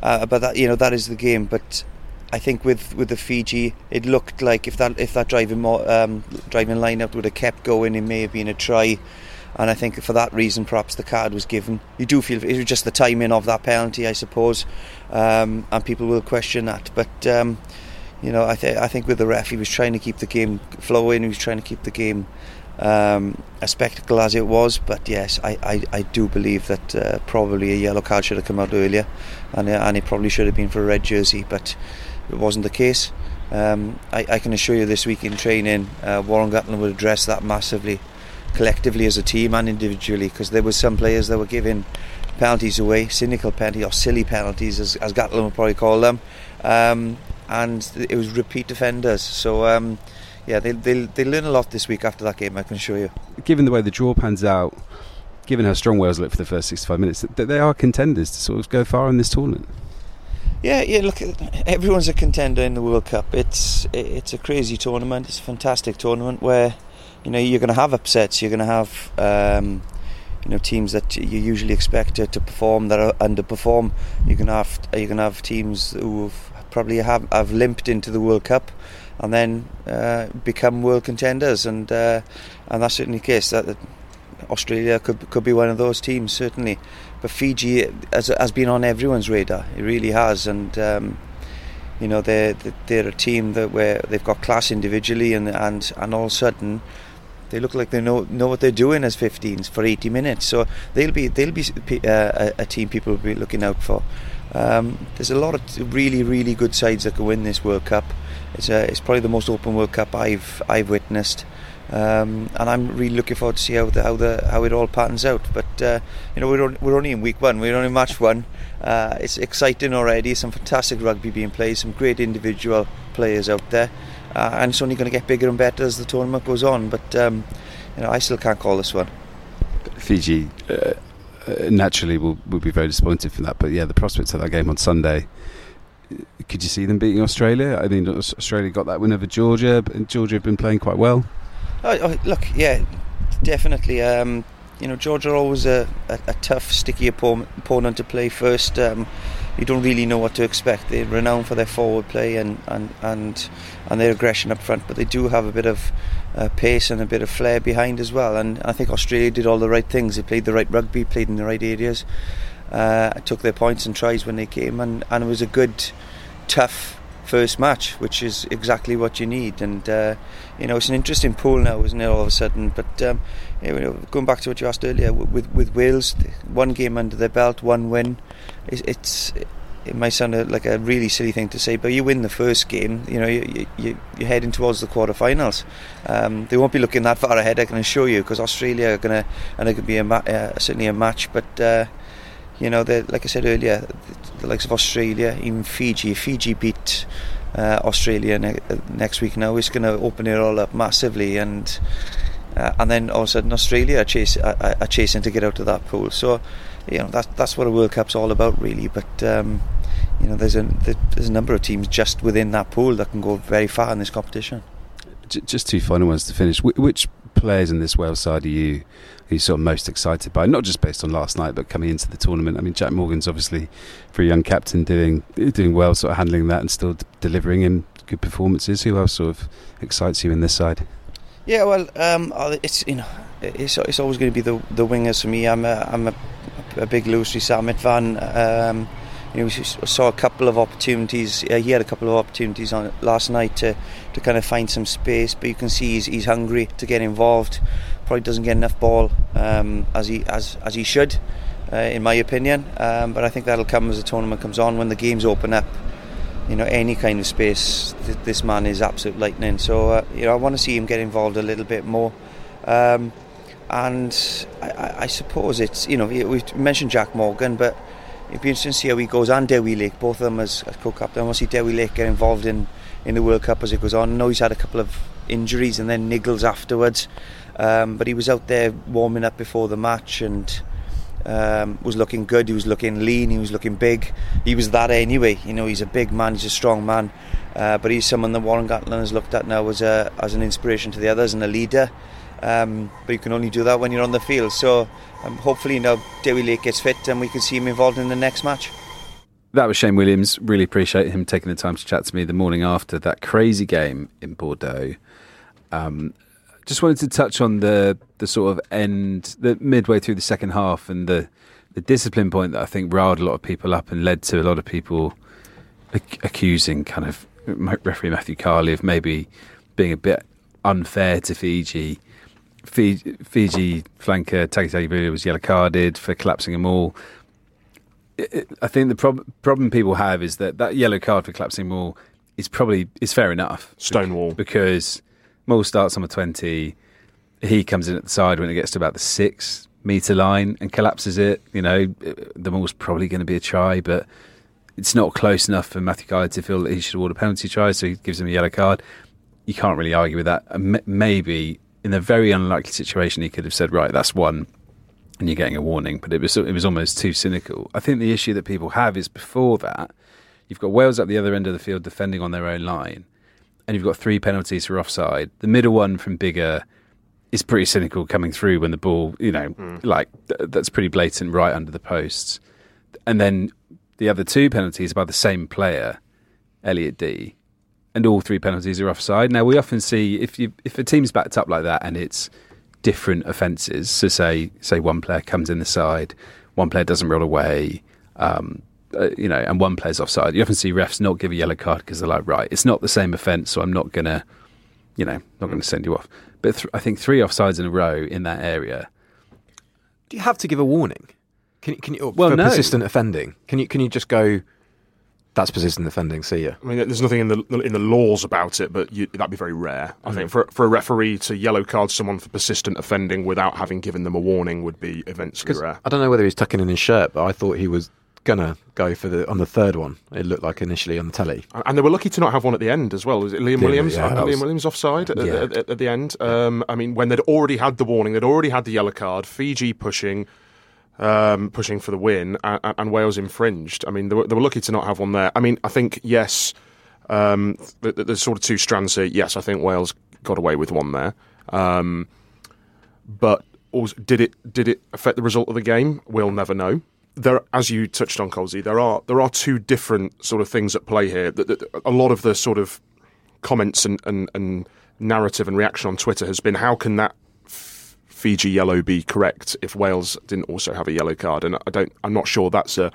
uh, but that you know that is the game. But I think with, with the Fiji, it looked like if that if that driving um, driving lineup would have kept going, it may have been a try. And I think for that reason, perhaps the card was given. You do feel it was just the timing of that penalty, I suppose, um, and people will question that. But um, you know, I, I think with the ref, he was trying to keep the game flowing. He was trying to keep the game um, a spectacle as it was. But yes, I, I, I do believe that uh, probably a yellow card should have come out earlier, and uh, and it probably should have been for a red jersey, but it wasn't the case. Um, I, I, can assure you this week in training, uh, Warren Gatland would address that massively, collectively as a team and individually, because there were some players that were giving penalties away, cynical penalties or silly penalties, as, as Gatland would probably call them, um, and it was repeat offenders. So. Um, yeah, they'll, they'll, they'll learn a lot this week after that game, I can assure you. Given the way the draw pans out, given how strong Wales look for the first 65 minutes, that they are contenders to sort of go far in this tournament. Yeah, yeah. Look, everyone's a contender in the World Cup. It's it's a crazy tournament. It's a fantastic tournament where you know you're going to have upsets. You're going to have um, you know teams that you usually expect to, to perform that are underperform. You're going to have you're going to have teams who probably have have limped into the World Cup and then uh, become world contenders. And uh, and that's certainly the case. That Australia could could be one of those teams certainly. But Fiji has, has been on everyone's radar. It really has, and. Um, you know they're they're a team that where they've got class individually and and and all of a sudden they look like they know know what they're doing as 15s for 80 minutes. So they'll be they'll be uh, a, team people will be looking out for. Um, there's a lot of really really good sides that can win this World Cup. It's a, it's probably the most open World Cup I've I've witnessed. Um, and I'm really looking forward to see how the how the how it all patterns out. But uh, you know we're on, we're only in week one, we're only in match one. Uh, it's exciting already. Some fantastic rugby being played, some great individual players out there, uh, and it's only going to get bigger and better as the tournament goes on. But um, you know I still can't call this one. Fiji uh, uh, naturally will will be very disappointed for that. But yeah, the prospects of that game on Sunday could you see them beating Australia? I mean, Australia got that win over Georgia, and Georgia have been playing quite well. Oh, oh, look, yeah, definitely. Um, you know, Georgia are always a, a, a tough, sticky opponent to play first. Um, you don't really know what to expect. They're renowned for their forward play and, and, and, and their aggression up front, but they do have a bit of uh, pace and a bit of flair behind as well. And I think Australia did all the right things. They played the right rugby, played in the right areas uh, took their points and tries when they came, and, and it was a good, tough first match, which is exactly what you need. And uh, you know, it's an interesting pool now, isn't it? All of a sudden, but um, you know, going back to what you asked earlier, with with Wales, one game under their belt, one win, it's, it's it might sound like a really silly thing to say, but you win the first game, you know, you, you, you're heading towards the quarterfinals. Um, they won't be looking that far ahead, I can assure you, because Australia are going to, and it could be a ma- uh, certainly a match, but. Uh, you know, like I said earlier, the, the likes of Australia, even Fiji. Fiji beat uh, Australia ne- uh, next week now. It's going to open it all up massively, and uh, and then all of a sudden Australia are, chase, are, are, chasing to get out of that pool. So, you know, that's that's what a World Cup's all about, really. But um, you know, there's a there's a number of teams just within that pool that can go very far in this competition. Just two final ones to finish. Which players in this Wales side are you you sort of most excited by? Not just based on last night, but coming into the tournament. I mean, Jac Morgan's obviously for a young captain doing doing well, sort of handling that and still delivering in good performances. Who else sort of excites you in this side? Yeah, well, um, it's you know, it's it's always going to be the the wingers for me. I'm a I'm a, a big Lewis Samit fan. Um, you know, we saw a couple of opportunities. Uh, he had a couple of opportunities on last night to, to kind of find some space, but you can see he's, he's hungry to get involved. Probably doesn't get enough ball um, as he as as he should, uh, in my opinion. Um, but I think that'll come as the tournament comes on when the games open up. You know, any kind of space, th- this man is absolute lightning. So uh, you know, I want to see him get involved a little bit more. Um, and I, I, suppose it's you know we mentioned Jac Morgan, but it'd be interesting to see how he goes and Dewi Lake, both of them as, as co-captain. I want to see Dewi Lake get involved in, in the World Cup as it goes on. I know he's had a couple of injuries and then niggles afterwards, um, but he was out there warming up before the match and um, was looking good. He was looking lean. He was looking big. He was that anyway. You know, he's a big man. He's a strong man, uh, but he's someone that Warren Gatland has looked at now as a as an inspiration to the others and a leader. Um, but you can only do that when you're on the field. So um, hopefully now Dewi Lake gets fit and we can see him involved in the next match. That was Shane Williams. Really appreciate him taking the time to chat to me the morning after that crazy game in Bordeaux. Um, just wanted to touch on the the sort of end, the midway through the second half, and the the discipline point that I think riled a lot of people up and led to a lot of people ac- accusing kind of referee Matthew Carley of maybe being a bit unfair to Fiji Fiji, Fiji flanker Tagitagivalu was yellow carded for collapsing a maul. I think the prob- problem people have is that that yellow card for collapsing maul is probably is fair enough. Stonewall because maul starts on the twenty. He comes in at the side when it gets to about the six meter line and collapses it. You know, the maul's probably going to be a try, but it's not close enough for Matthew Carley to feel that he should award a penalty try, so he gives him a yellow card. You can't really argue with that. Maybe in a very unlikely situation, he could have said, "Right, that's one," and you're getting a warning. But it was it was almost too cynical. I think the issue that people have is before that, you've got Wales at the other end of the field defending on their own line, and you've got three penalties for offside. The middle one from Biggar is pretty cynical coming through when the ball, you know, mm. like th- that's pretty blatant right under the posts, and then the other two penalties by the same player, Elliot Dee, and all three penalties are offside. Now we often see if you if a team's backed up like that and it's different offences. So say say one player comes in the side, one player doesn't roll away, um, uh, you know, and one player's offside. You often see refs not give a yellow card because they're like, right, it's not the same offence, so I'm not gonna, you know, not going to send you off. But th- I think three offsides in a row in that area. Do you have to give a warning? Can, can you well, for no. persistent offending? Can you can you just go? That's persistent offending. See you. I mean, there's nothing in the in the laws about it, but you, that'd be very rare. I mm-hmm. think for for a referee to yellow card someone for persistent offending without having given them a warning would be immensely rare. I don't know whether he's tucking in his shirt, but I thought he was gonna go for the on the third one. It looked like initially on the telly, and they were lucky to not have one at the end as well. Was it Liam Williams? Yeah, Liam was, Williams offside yeah. at, at, at, the end. Um, I mean, when they'd already had the warning, they'd already had the yellow card. Fiji pushing um, pushing for the win, and, and, Wales infringed. I mean, they were, they were, lucky to not have one there. I mean, I think yes, um, there's sort of two strands here. Yes, I think Wales got away with one there, um, but also, did it did it affect the result of the game? We'll never know. There, as you touched on, Colsey, there are there are two different sort of things at play here. A lot of the sort of comments and, and, and narrative and reaction on Twitter has been, how can that Fiji yellow be correct if Wales didn't also have a yellow card? And I don't, I'm not sure that's a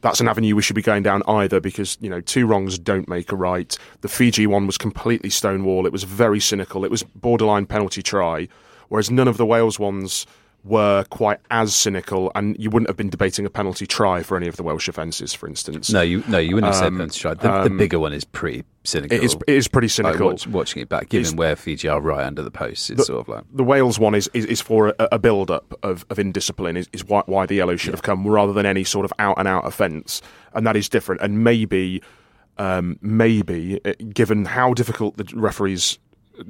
that's an avenue we should be going down either because you know two wrongs don't make a right. The Fiji one was completely stonewall. It was very cynical. It was borderline penalty try, whereas none of the Wales ones were quite as cynical, and you wouldn't have been debating a penalty try for any of the Welsh offences, for instance. No, you no, you wouldn't have Um, said penalty try. The, the um, Biggar one is pretty cynical. It is, it is pretty Like, cynical. watch- watching it back, given where Fiji are right under the post, it's sort of like the Wales one is, is, is for a, a build up of, of indiscipline, is, is why, why the yellow should have come rather than any sort of out and out offence. And that is different. And maybe, um, maybe, uh, given how difficult the referee's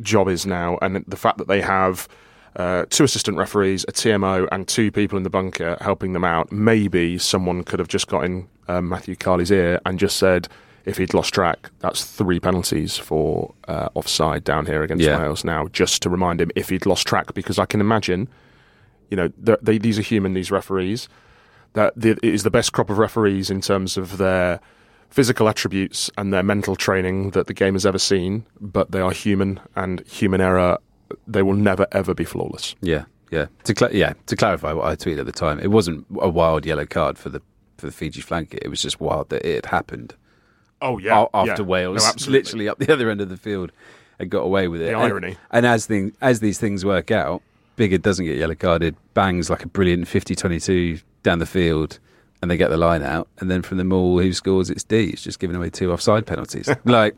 job is now and the fact that they have uh, two assistant referees, a TMO, and two people in the bunker helping them out, maybe someone could have just got in um, Matthew Carley's ear and just said, if he'd lost track, that's three penalties for uh, offside down here against Yeah. Wales now, just to remind him if he'd lost track, because I can imagine, you know, they, these are human, these referees, that the, it is the best crop of referees in terms of their physical attributes and their mental training that the game has ever seen, but they are human, and human error, they will never, ever be flawless. yeah, yeah. To cla yeah, to clarify what I tweeted at the time, it wasn't a wild yellow card for the for the Fiji flanker. It was just wild that it had happened. Oh, yeah. after yeah. Wales, No, literally up the other end of the field, and got away with it. The And- irony. And, as thing, as these things work out, Biggar doesn't get yellow carded, bangs like a brilliant 50-22 down the field, and they get the line out. And then from the maul, who scores? It's Dee. It's just giving away two offside penalties. like,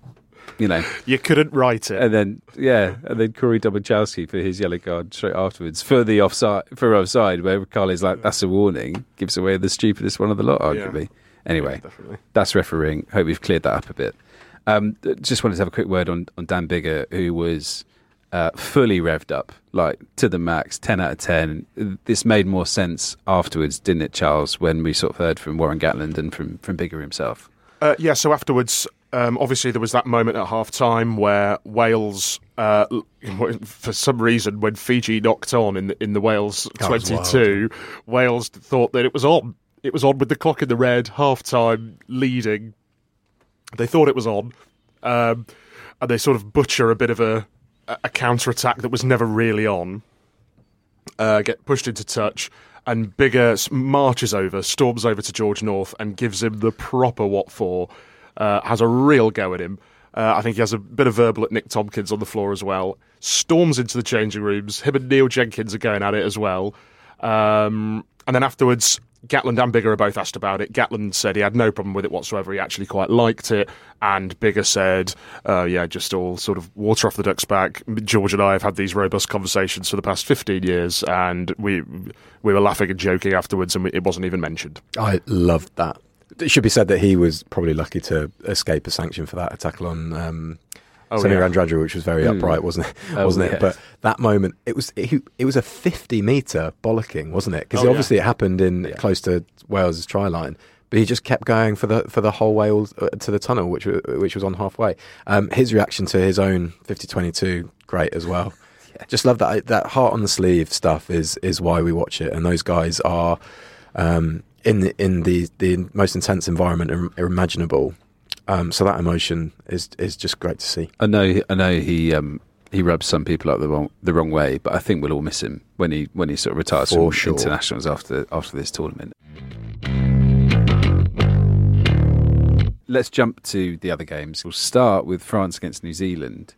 you know. You couldn't write it. And then yeah, and then Corey Domachowski for his yellow card straight afterwards for the offside for offside, where Carley's like, "That's a warning," gives away the stupidest one of the lot, arguably. Anyway, definitely. that's refereeing. Hope we've cleared that up a bit. Um, just wanted to have a quick word on, on Dan Biggar, who was uh, fully revved up, like to the max, 10 out of 10. This made more sense afterwards, didn't it, Charles, when we sort of heard from Warren Gatland and from, from Biggar himself? Uh, yeah, so afterwards, um, obviously there was that moment at half time where Wales, uh, for some reason, when Fiji knocked on in the, in the Wales That 22, Wales thought that it was on. It was on with the clock in the red, half time, leading. They thought it was on. Um, and they sort of butcher a bit of a, a counter attack that was never really on. Uh, get pushed into touch. And Biggar marches over, storms over to George North, and gives him the proper what for. Uh, has a real go at him. Uh, I think he has a bit of verbal at Nick Tompkins on the floor as well. Storms into the changing rooms. Him and Neil Jenkins are going at it as well. Um, and then afterwards, Gatland and Biggar are both asked about it. Gatland said he had no problem with it whatsoever. He actually quite liked it. And Biggar said, uh, yeah, just all sort of water off the duck's back. George and I have had these robust conversations for the past 15 years, and we we were laughing and joking afterwards, and we, it wasn't even mentioned. I loved that. It should be said that he was probably lucky to escape a sanction for that tackle on um, Oh, Semi yeah. Radradra, which was very Mm. upright, wasn't it? Oh, wasn't yeah. it? But that moment, it was it, it was a fifty meter bollocking, wasn't it? Because Oh, yeah. obviously it happened in close to Wales' try line, but he just kept going for the for the whole way all, uh, to the tunnel, which which was on halfway. Um, his reaction to his own 50-22, great as well. Just love that that heart on the sleeve stuff is is why we watch it, and those guys are um, in the, in the the most intense environment imaginable. Um, so that emotion is is just great to see. I know, I know he um, he rubs some people up the wrong the wrong way, but I think we'll all miss him when he when he sort of retires For from sure. internationals after after this tournament. Let's jump to the other games. We'll start with France against New Zealand.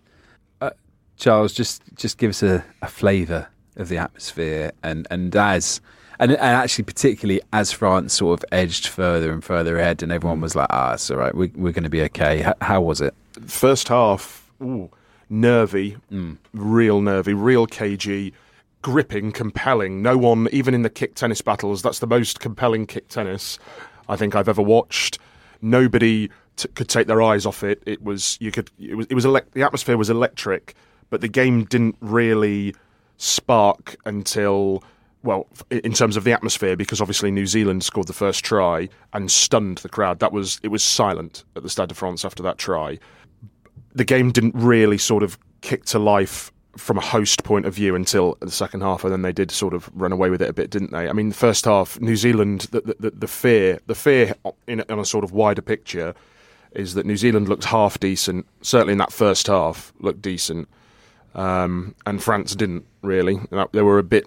Uh, Charles, just just give us a, a flavour of the atmosphere and and as and, and actually particularly as France sort of edged further and further ahead, and everyone was like, "Ah, it's all right. We, we're going to be okay." How, how was it? First half, ooh, nervy, Mm. real nervy, real cagey, gripping, compelling. No one, even in the kick tennis battles, that's the most compelling kick tennis I think I've ever watched. Nobody t- could take their eyes off it. It was you could it was it was elec- the atmosphere was electric, but the game didn't really spark until well in terms of the atmosphere because obviously New Zealand scored the first try and stunned the crowd. That was it was silent at the Stade de France after that try the game didn't really sort of kick to life from a host point of view until the second half, and then they did sort of run away with it a bit, didn't they? I mean, the first half, New Zealand, the the, the fear, the fear in, in a sort of wider picture is that New Zealand looked half decent. Certainly in that first half, looked decent, um, and France didn't really. They were a bit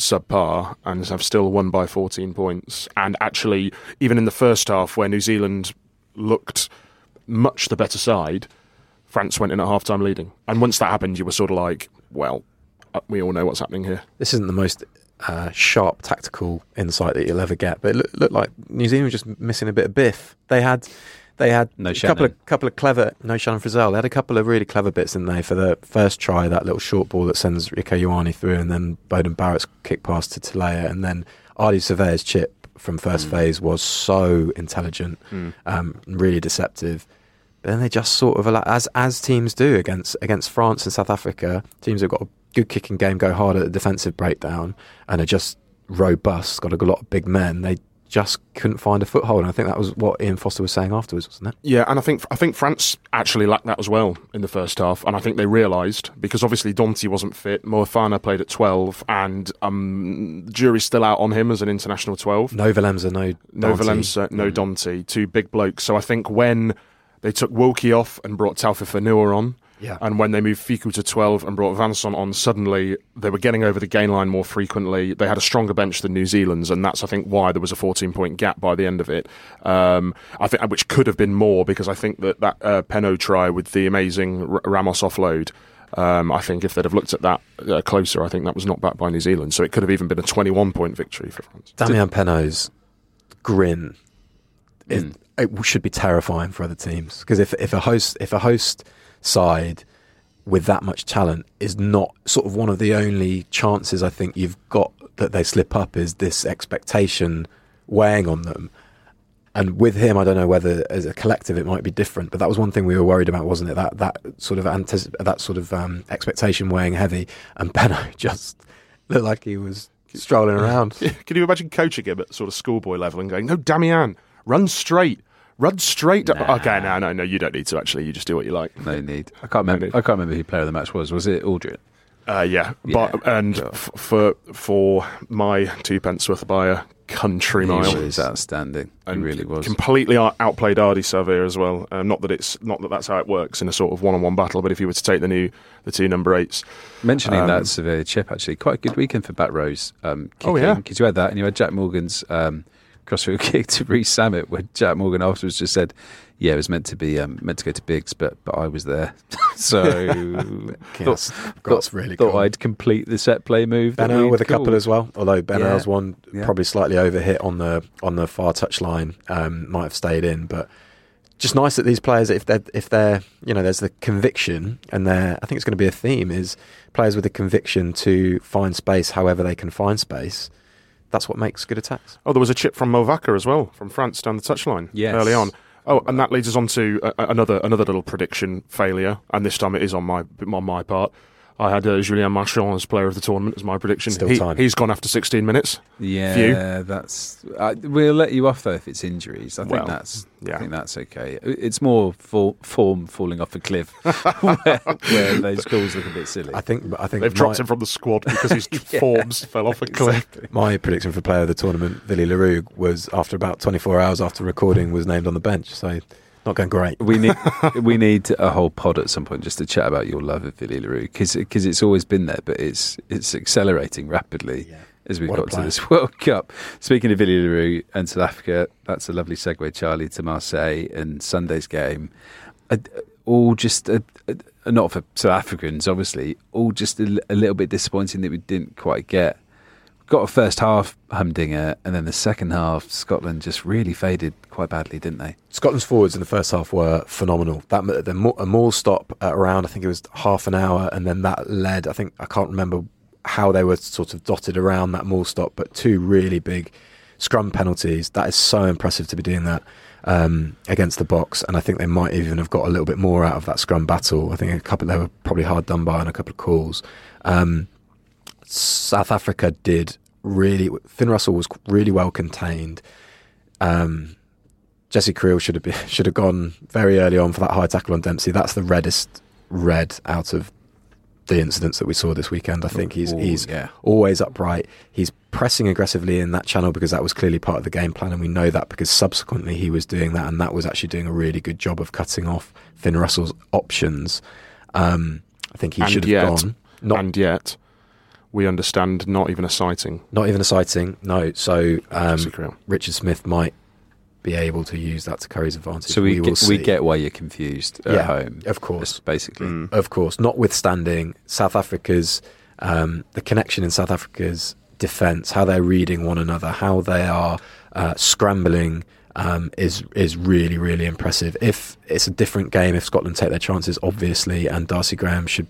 subpar and have still won by 14 points. And actually, even in the first half, where New Zealand looked much the better side, France went in at half time leading. And once that happened, you were sort of like, well, uh, we all know what's happening here. This isn't the most uh, sharp tactical insight that you'll ever get. But it looked, looked like New Zealand was just missing a bit of biff. They had they had No a couple of couple of clever no Shannon Frizzell. They had a couple of really clever bits in there for the first try. That little short ball that sends Rieko Ioane through, and then Beauden Barrett's kick pass to Telea, and then Ardie Savea's chip from first Mm. phase was so intelligent, um, really deceptive. But then they just sort of as as teams do against against France and South Africa, teams have got a good kicking game, go hard at the defensive breakdown, and are just robust. Got a lot of big men. They just couldn't find a foothold. And I think that was what Ian Foster was saying afterwards, wasn't it? Yeah, and I think I think France actually lacked that as well in the first half, and I think they realised because obviously Danty wasn't fit, Moefana played at twelve, and um, jury's still out on him as an international twelve. No Valemza, no No Danty. Valenza, no Danty, two big blokes. So I think when they took Woki off and brought Taofifénua on, Yeah. and when they moved Fickou to 12 and brought Vanson on, suddenly they were getting over the gain line more frequently. They had a stronger bench than New Zealand's, and that's, I think, why there was a 14 point gap by the end of it. Um, I think, which could have been more because I think that that uh, Penaud try with the amazing R- Ramos offload. Um, I think if they'd have looked at that uh, closer, I think that was not backed by New Zealand. So it could have even been a 21 point victory for France. Damian Penaud's grin it, Mm. it should be terrifying for other teams because if if a host if a host side with that much talent is not sort of one of the only chances I think you've got that they slip up is this expectation weighing on them. And with him, I don't know whether as a collective it might be different, but that was one thing we were worried about, wasn't it? That that sort of that sort of um, expectation weighing heavy, and Penaud just looked like he was strolling around. Can you imagine coaching him at sort of schoolboy level and going, "No, Damian, run straight, run straight." Nah. Okay, no, no, no, you don't need to. Actually, you just do what you like. No need. I can't remember. need. I can't remember who player of the match was. Was it Alldritt? Uh, yeah, Yeah, but and sure. f- for for my two pence worth by a country He mile. was outstanding. He really was. completely outplayed Ardie Savea as well. Um, not that it's not that that's how it works in a sort of one-on-one battle, but if you were to take the new the two number eights, Mentioning Um, that Savea chip, actually, quite a good weekend for back rows. Um, Oh, yeah. because you had that, and you had Jac Morgan's um, crossfield kick to Rees-Zammit, where Jac Morgan afterwards just said, "Yeah, it was meant to be um, meant to go to Biggs, but but I was there, so That's, that's really thought cool. I'd complete the set play move." we'd with a couple as well. Although Benno's Yeah. one Yeah. probably slightly overhit on the on the far touch line, um, might have stayed in. But just nice that these players, if they're if they're you know, there's the conviction, and they're I think it's going to be a theme is players with the conviction to find space however they can find space. That's what makes good attacks. Oh, there was a chip from Movaca as well, from France down the touchline Yes. early on. Oh, and that leads us on to uh, another another little prediction failure, and this time it is on my on my part. I had uh, Julien Marchand as player of the tournament as my prediction. Still He- time. He's gone after 16 minutes. Yeah, that's. I, we'll let you off though if it's injuries. I think Well, that's. yeah. I think that's okay. It's more for, form falling off a cliff where, where those calls look a bit silly. I think I think They've my, dropped him from the squad because his forms fell off a cliff. my prediction for player of the tournament, Willie le Roux, was after about 24 hours after recording was named on the bench. So going great. We need we need a whole pod at some point just to chat about your love of Willie le Roux because it's always been there, but it's it's accelerating rapidly as we've What got to this World Cup. Speaking of Willie le Roux and South Africa, that's a lovely segue, Charlie, to Marseille and Sunday's game. All just uh, uh, not for South Africans, obviously. All just a, a little bit disappointing that we didn't quite get. Got a first half humdinger, and then the second half, Scotland just really faded quite badly, didn't they? Scotland's forwards in the first half were phenomenal. That the a Maul stop around I think it was half an hour, and then that led. I think I can't remember how they were sort of dotted around that Maul stop, but two really big scrum penalties. That is so impressive to be doing that um, against the box, and I think they might even have got a little bit more out of that scrum battle. I think a couple they were probably hard done by on a couple of calls. Um, South Africa did really. Finn Russell was really well contained. Um, Jesse Kriel should have been, should have gone very early on for that high tackle on Dempsey. That's the reddest red out of the incidents that we saw this weekend. I think he's Ooh, he's yeah. always upright. He's pressing aggressively in that channel because that was clearly part of the game plan, and we know that because subsequently he was doing that, and that was actually doing a really good job of cutting off Finn Russell's options. Um, I think he And should have yet- gone. Not and yet, we understand not even a citing. not even a citing. No, so um, Richard Smith might be able to use that to Curry's advantage. So we will get, we get why you're confused at Yeah, home, of course. Basically. Mm. Of course, notwithstanding South Africa's um, the connection in South Africa's defence, how they're reading one another, how they are uh, scrambling. Um, is is really really impressive. If it's a different game, if Scotland take their chances, obviously, and Darcy Graham should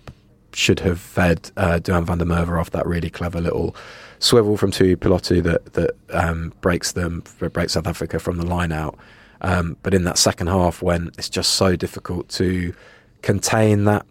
should have fed uh, Duhan van der Merwe off that really clever little swivel from Tuipulotu that that um, breaks them breaks South Africa from the line out. Um, but in that second half, when it's just so difficult to contain that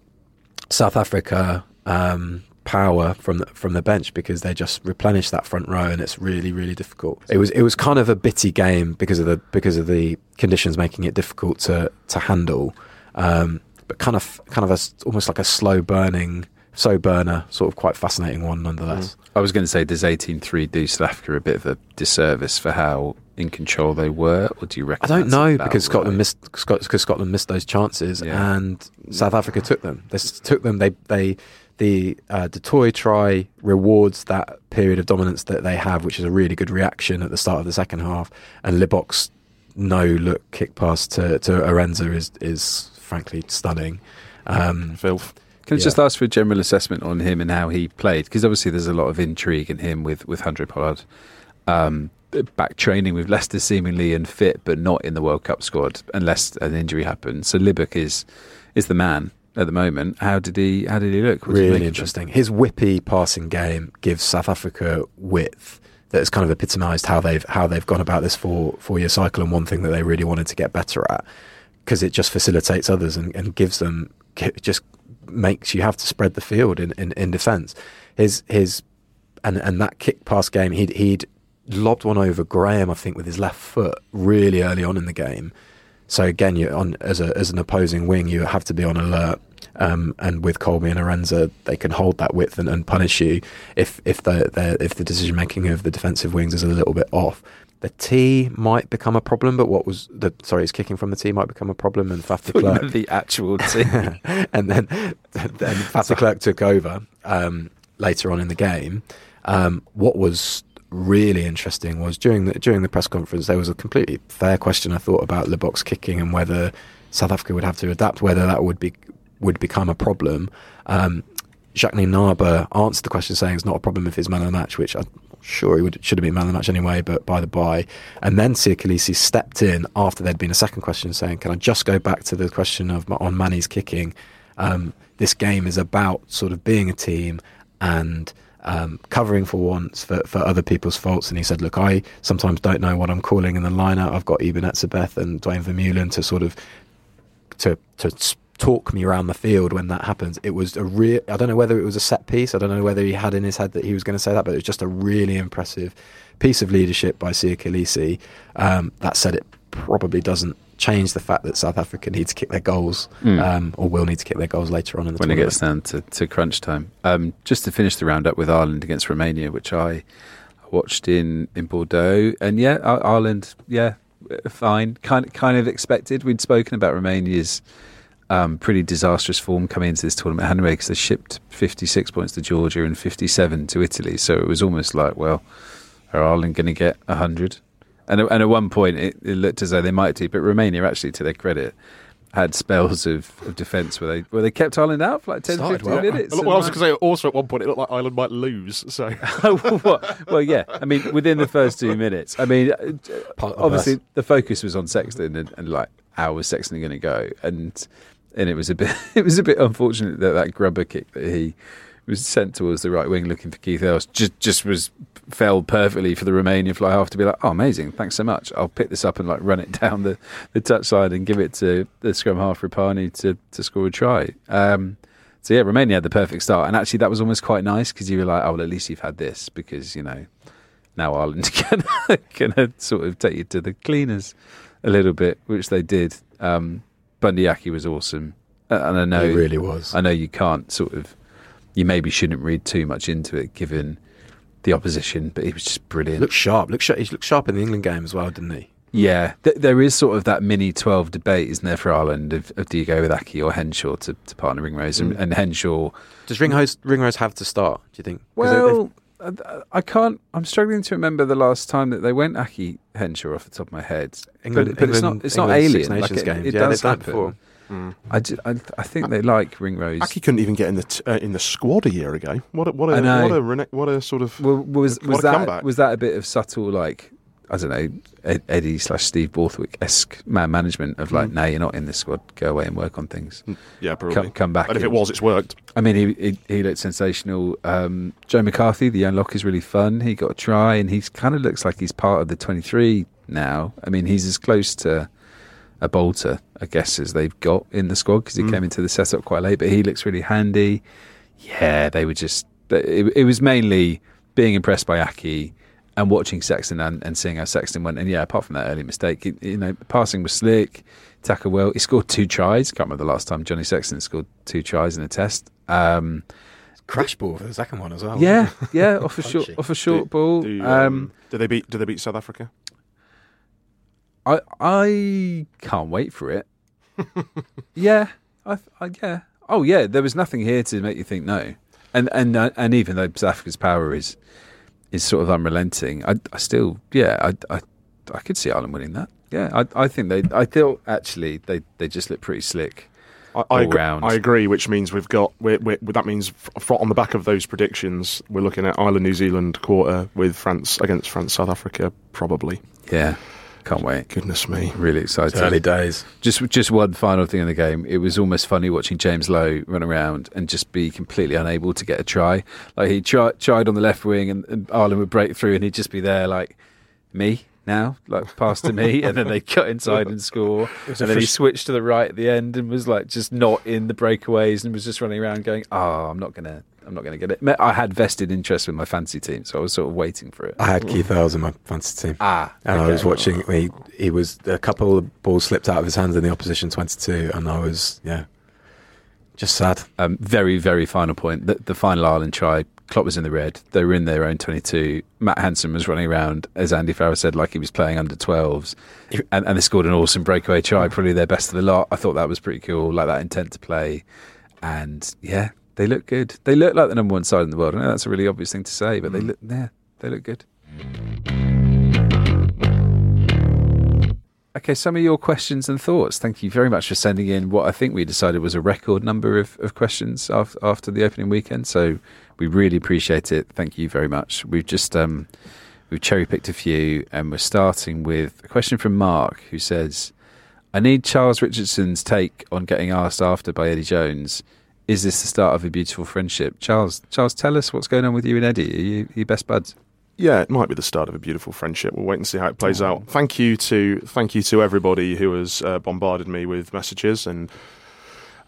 South Africa um, power from the, from the bench because they just replenish that front row and it's really really difficult. It was it was kind of a bitty game because of the because of the conditions making it difficult to to handle. Um, but kind of kind of a, almost like a slow burning slow burner, sort of quite fascinating one nonetheless. Mm. I was going to say, does 18-3 do South Africa a bit of a disservice for how in control they were, or do you reckon? I don't know because Scotland right? missed because Scotland missed those chances Yeah. and South Africa took them. They took them. They they the uh, the toy try rewards that period of dominance that they have, which is a really good reaction at the start of the second half. And Libbok's no look kick pass to to Arendse is is frankly stunning. Um, Filth. Can I Yeah. just ask for a general assessment on him and how he played? Because obviously there's a lot of intrigue in him with with Andre Pollard. Um, back training with Leicester seemingly and fit, but not in the World Cup squad unless an injury happens. So Libbok is is the man at the moment. How did he How did he look? What did you make really of interesting. His whippy passing game gives South Africa width that has kind of epitomised how they've how they've gone about this four four year cycle and one thing that they really wanted to get better at because it just facilitates others and, and gives them just makes you have to spread the field in, in, in defence. His his and and that kick pass game he'd he'd lobbed one over Graham I think with his left foot really early on in the game. So again, you're on as a as an opposing wing, you have to be on alert. Um, and with Kolbe and Arendse, they can hold that width and, and punish you if if the, if the decision making of the defensive wings is a little bit off. The T might become a problem, but what was the sorry, his kicking from the T might become a problem, and Faf de Klerk the actual team. and then then Faf de Klerk took over um, later on in the game. Um, what was really interesting was during the during the press conference there was a completely fair question I thought about Libbok's kicking and whether South Africa would have to adapt, whether that would be would become a problem. Um, Jacques Nienaber answered the question saying it's not a problem if he's man of the match, which I'm sure he would should have been man of the match anyway, but by the by. And then Siya Kolisi stepped in after there'd been a second question saying, Can I just go back to the question of on Manie's kicking? Um, this game is about sort of being a team and um, covering for once for, for other people's faults. And he said, Look, I sometimes don't know what I'm calling in the lineup. I've got Eben Etzebeth and Duane Vermeulen to sort of to to talk me around the field when that happens. It was a real. I don't know whether it was a set piece. I don't know whether he had in his head that he was going to say that, but it was just a really impressive piece of leadership by Siya Kolisi. Um, that said, it probably doesn't change the fact that South Africa need to kick their goals, um, or will need to kick their goals later on in the when it tournament. gets down to, to crunch time. Um, just to finish the roundup with Ireland against Romania, which I watched in, in Bordeaux, and yeah, Ireland, yeah, fine, kind kind of expected. We'd spoken about Romania's um, pretty disastrous form coming into this tournament anyway, because they shipped 56 points to Georgia and 57 to Italy, so it was almost like, well, are Ireland going to get 100? And, at- and at one point, it, it looked as though they might do, but Romania, actually, to their credit, had spells of, of defence where they where they kept Ireland out for like 10, Started 15 well. minutes. Well, and I was going to say also at one point it looked like Ireland might lose. So well, well, yeah. I mean, within the first two minutes. I mean, uh, obviously the focus was on Sexton and, and like how was Sexton going to go, and and it was a bit it was a bit unfortunate that that grubber kick that he was sent towards the right wing looking for Keith Earls just just was fell perfectly for the Romanian fly half to be like, oh, amazing, thanks so much. I'll pick this up and like run it down the the touchline and give it to the scrum half Rapani to to score a try. Um, so yeah, Romania had the perfect start, and actually that was almost quite nice because you were like, oh, well, at least you've had this because you know now Ireland can can sort of take you to the cleaners a little bit, which they did. Um, Bundee Aki was awesome, Uh, and I know it really was. I know you can't sort of, you maybe shouldn't read too much into it given the opposition, but he was just brilliant. Looked sharp. Looked sharp. He looked sharp in the England game as well, didn't he? Yeah, th- there is sort of that mini 12 debate, isn't there, for Ireland of, of do you go with Aki or Henshaw to, to partner Ringrose? And, Mm. and Henshaw, Does Ringrose, Ringrose have to start? Do you think? well, I- I can't, I'm struggling to remember the last time that they went Aki Henshaw off the top of my head. England, but, but it's not, it's not England alien. Six Nations like it, games. it yeah, does they've happen. before. I, ju- I, I think they like Ringrose. Aki couldn't even get in the t- uh, in the squad a year ago. What a, what a I know. what a rene- what a sort of Well, was was that comeback. was that a bit of subtle like I don't know Ed, Eddie slash Steve Borthwick esque man management of like, Mm. no, you're not in this squad. Go away and work on things. yeah probably Come, come back. But if it was, it's worked. I mean, he he, he looked sensational. Um, Joe McCarthy, the young lock, is really fun. He got a try, and he's kind of looks like he's part of the 23 now. I mean, he's as close to a bolter, I guess, as they've got in the squad because he Mm. came into the setup quite late. But he looks really handy. Yeah, they were just. It, it was mainly being impressed by Aki and watching Sexton and, and seeing how Sexton went. And yeah, apart from that early mistake, it, you know, passing was slick. Tackle well. He scored two tries. Can't remember the last time Johnny Sexton scored two tries in a test. Um, Crash ball for the second one as well. yeah, yeah, off a short, off a short Do- ball. Do, um, um, do they beat? Do they beat South Africa? I I can't wait for it. yeah, I, I yeah. Oh yeah, there was nothing here to make you think no. And and uh, and even though South Africa's power is is sort of unrelenting, I, I still yeah I, I I could see Ireland winning that. Yeah, I I think they I feel actually they they just look pretty slick. I, all I, agree. I agree, which means we've got we're, we're, that means f- on the back of those predictions, we're looking at Ireland New Zealand quarter with France against France South Africa probably. Yeah, can't wait. Goodness me. Really excited. Early days. Just just one final thing in the game. It was almost funny watching James Lowe run around and just be completely unable to get a try. Like he tried tried on the left wing and, and Ireland would break through and he'd just be there like me now, like pass to me, and then they cut inside and score. And then he switched to the right at the end and was like just not in the breakaways and was just running around going, "Oh, I'm not gonna, I'm not gonna get it." I had vested interest with my fancy team, so I was sort of waiting for it. I had Keith Earls in my fantasy team. Ah, And I was watching. He he was a couple of balls slipped out of his hands in the opposition twenty-two, and I was yeah, just sad. um, very, very final point. The, the final Ireland try, Klopp was in the red. They were in their own 22. Mack Hansen was running around, as Andy Farrell said, like he was playing under 12s. And, and they scored an awesome breakaway try, probably their best of the lot. I thought that was pretty cool, like that intent to play. And yeah, they look good. They look like the number one side in the world. I know that's a really obvious thing to say, but they look, yeah, they look good. Okay, some of your questions and thoughts. Thank you very much for sending in what I think we decided was a record number of, of questions after, after the opening weekend. So we really appreciate it. Thank you very much. We've just um, we've cherry picked a few, and we're starting with a question from Mark, who says, "I need Charles Richardson's take on getting asked after by Eddie Jones. Is this the start of a beautiful friendship?" Charles, Charles, tell us what's going on with you and Eddie. Are you, are you best buds? Yeah, it might be the start of a beautiful friendship. We'll wait and see how it plays out. Thank you to thank you to everybody who has uh, bombarded me with messages and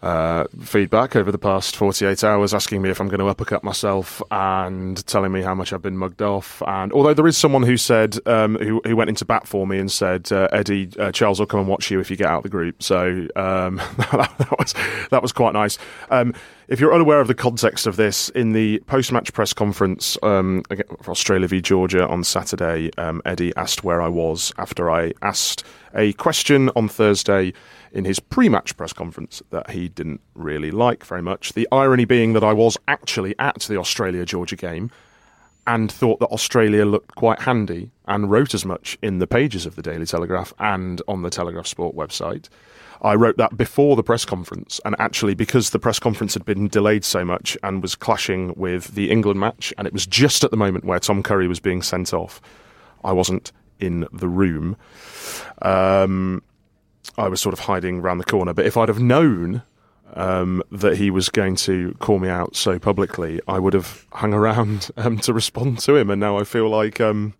uh, feedback over the past 48 hours, asking me if I'm going to uppercut myself and telling me how much I've been mugged off. And although there is someone who said um, who who went into bat for me and said, uh, Eddie, uh, Charles will come and watch you if you get out of the group. So um, that, was that was quite nice. Um, if you're unaware of the context of this, in the post-match press conference um, for Australia v Georgia on Saturday, um, Eddie asked where I was after I asked a question on Thursday in his pre-match press conference that he didn't really like very much. The irony being that I was actually at the Australia Georgia game and thought that Australia looked quite handy and wrote as much in the pages of the Daily Telegraph and on the Telegraph Sport website. I wrote that before the press conference, and actually, because the press conference had been delayed so much and was clashing with the England match, and it was just at the moment where Tom Curry was being sent off, I wasn't in the room. Um, I was sort of hiding around the corner. But if I'd have known um, that he was going to call me out so publicly, I would have hung around um, to respond to him. And now I feel like, um,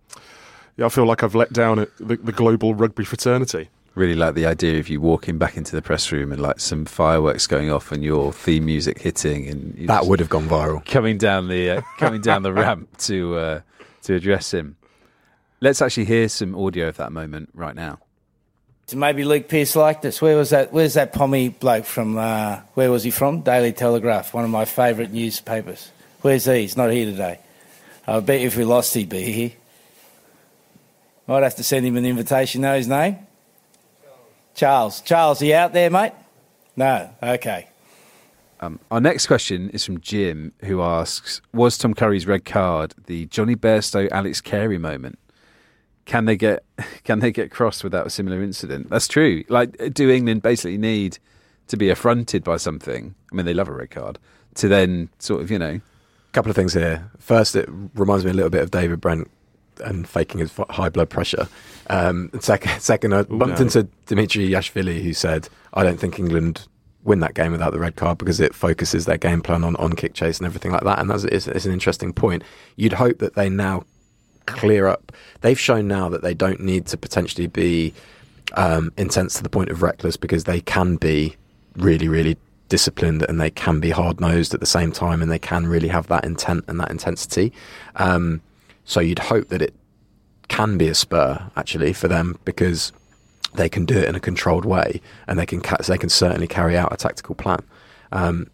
yeah, I feel like I've let down the, the global rugby fraternity. Really like the idea of you walking back into the press room and like some fireworks going off and your theme music hitting and That would have gone viral. coming down the uh, coming down the ramp to uh, to address him. Let's actually hear some audio of that moment right now. So maybe Luke Pierce liked this. Where was that? Where's that pommy bloke from? Uh, where was he from? Daily Telegraph, one of my favourite newspapers. Where's he? He's not here today. I bet if we lost, he'd be here. Might have to send him an invitation. Know his name? Charles. Charles, are you out there, mate? No. Okay. Um, our next question is from Jim, who asks: Was Tom Curry's red card the Jonny Bairstow, Alex Carey moment? Can they get can they get crossed without a similar incident? That's true. Like, do England basically need to be affronted by something. I mean, they love a red card. To then sort of, you know, A couple of things here. First, it reminds me a little bit of David Brent and faking his high blood pressure. Um, second, second, I Ooh, bumped no. into Dimitri Yachvili, who said, "I don't think England win that game without the red card because it focuses their game plan on, on kick chase and everything like that." And that's it's, it's an interesting point. You'd hope that they now clear up. They've shown now that they don't need to potentially be um, intense to the point of reckless because they can be really, really disciplined and they can be hard nosed at the same time and they can really have that intent and that intensity. Um, so you'd hope that it can be a spur actually for them because they can do it in a controlled way and they can ca- they can certainly carry out a tactical plan. Um,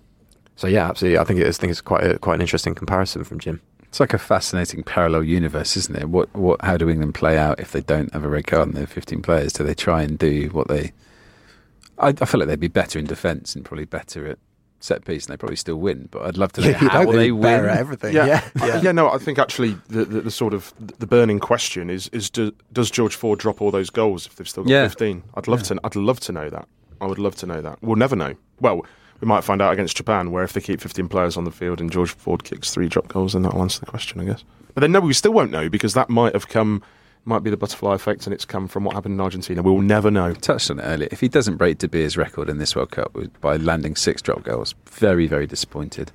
so yeah, absolutely. I think it is, I think it's quite a, quite an interesting comparison from Jim. It's like a fascinating parallel universe, isn't it? What, what, how do England play out if they don't have a red card and they're 15 players? Do they try and do what they? I, I feel like they'd be better in defence and probably better at set piece, and they probably still win. But I'd love to know You'd how they they'd win. at everything. Yeah, Yeah, yeah. yeah. yeah. No, I think actually the, the, the sort of the burning question is is do, does George Ford drop all those goals if they've still got Yeah. fifteen? I'd love to. I'd love to know that. I would love to know that. We'll never know. Well, we might find out against Japan, where if they keep fifteen players on the field and George Ford kicks three drop goals, then that'll answer the question, I guess. But then no, we still won't know because that might have come, might be the butterfly effect, and it's come from what happened in Argentina. We will never know. touched on it earlier. If he doesn't break De Beer's record in this World Cup by landing six drop goals, very, very disappointed.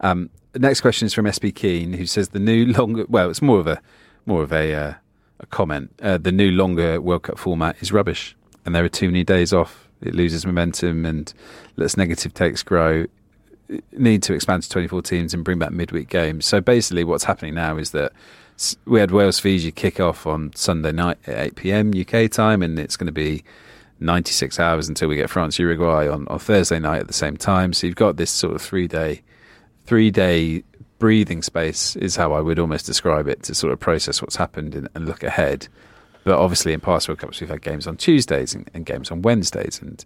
Um, the next question is from SB Keane, who says the new longer. Well, it's more of a more of a uh, a comment. Uh, the new longer World Cup format is rubbish, and there are too many days off. It loses momentum and lets negative takes grow. Need to expand to 24 teams and bring back midweek games. So basically, what's happening now is that we had Wales Fiji kick off on Sunday night at 8 pm UK time, and it's going to be 96 hours until we get France Uruguay on, on Thursday night at the same time. So you've got this sort of three day, three day breathing space is how I would almost describe it to sort of process what's happened and, and look ahead. But obviously, in past World Cups, we've had games on Tuesdays and, and games on Wednesdays. And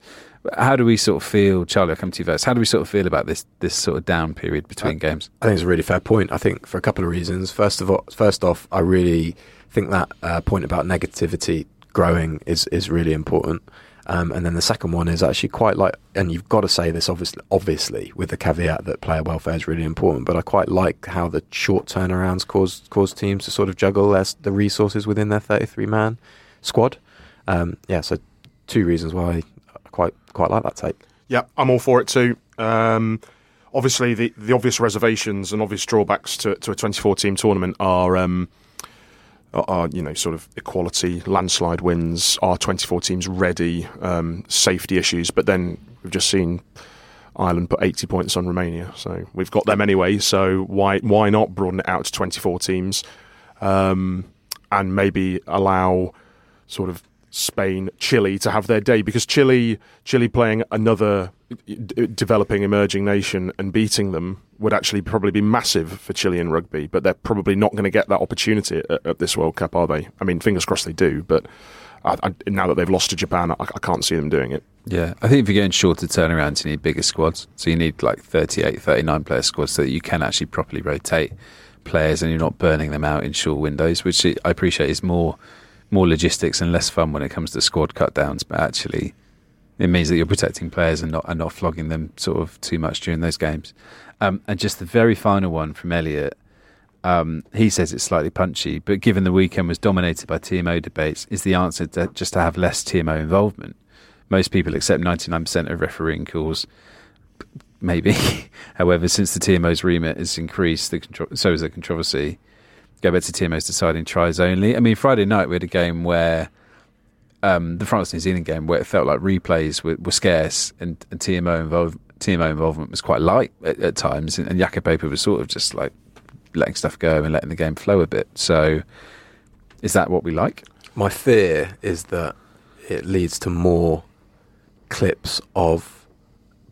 how do we sort of feel, Charlie? I'll come to you first. How do we sort of feel about this this sort of down period between games? I think it's a really fair point. I think for a couple of reasons. First of all, first off, I really think that uh, point about negativity growing is is really important. Um, and then the second one is actually quite like, and you've got to say this obviously, obviously with the caveat that player welfare is really important. But I quite like how the short turnarounds cause cause teams to sort of juggle their, the resources within their thirty three man squad. Um, yeah, so two reasons why I quite quite like that take. Yeah, I'm all for it too. Um, obviously, the, the obvious reservations and obvious drawbacks to, to a 24 team tournament are, um, are, you know, sort of equality, landslide wins, are 24 teams ready, um, safety issues. But then we've just seen Ireland put 80 points on Romania, so we've got them anyway. So why why not broaden it out to 24 teams um, and maybe allow sort of Spain, Chile to have their day because Chile, Chile playing another developing emerging nation and beating them would actually probably be massive for Chilean rugby, but they're probably not going to get that opportunity at, at this World Cup, are they? I mean, fingers crossed they do, but I, I, now that they've lost to Japan, I, I can't see them doing it. Yeah, I think if you're going shorter turnarounds, you need bigger squads. So you need like 38, 39 player squads so that you can actually properly rotate players and you're not burning them out in short windows, which I appreciate is more more logistics and less fun when it comes to squad cut downs. But actually, it means that you're protecting players and not and not flogging them sort of too much during those games. Um, and just the very final one from Elliot. Um, he says it's slightly punchy, but given the weekend was dominated by TMO debates, is the answer to just to have less TMO involvement? Most people accept 99% of refereeing calls. Maybe, however, since the TMO's remit has increased, the contro- so has the controversy. Go back to TMO's deciding tries only. I mean, Friday night we had a game where um, the France New Zealand game where it felt like replays were, were scarce and, and TMO involved. TMO involvement was quite light at, at times, and, and Jaco was sort of just like letting stuff go and letting the game flow a bit. So, is that what we like? My fear is that it leads to more clips of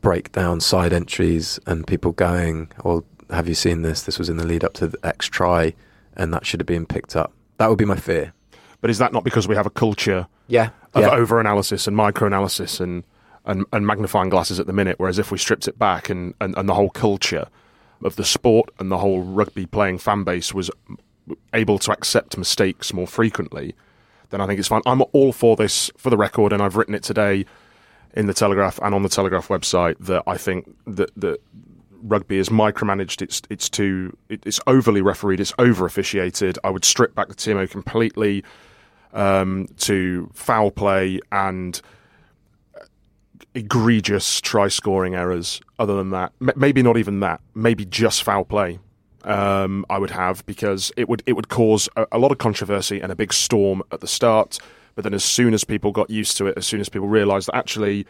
breakdown side entries and people going, "Well, have you seen this? This was in the lead up to the X try, and that should have been picked up." That would be my fear. But is that not because we have a culture Yeah, of yeah. over analysis and micro analysis and, and, and magnifying glasses at the minute. Whereas if we stripped it back and, and, and the whole culture of the sport and the whole rugby playing fan base was able to accept mistakes more frequently, then I think it's fine. I'm all for this for the record, and I've written it today in the Telegraph and on the Telegraph website that I think that that rugby is micromanaged. It's it's too it's overly refereed. It's over officiated. I would strip back the TMO completely um, to foul play and egregious try scoring errors. Other than that, M- maybe not even that. Maybe just foul play. Um, I would have because it would it would cause a, a lot of controversy and a big storm at the start. But then, as soon as people got used to it, as soon as people realised that actually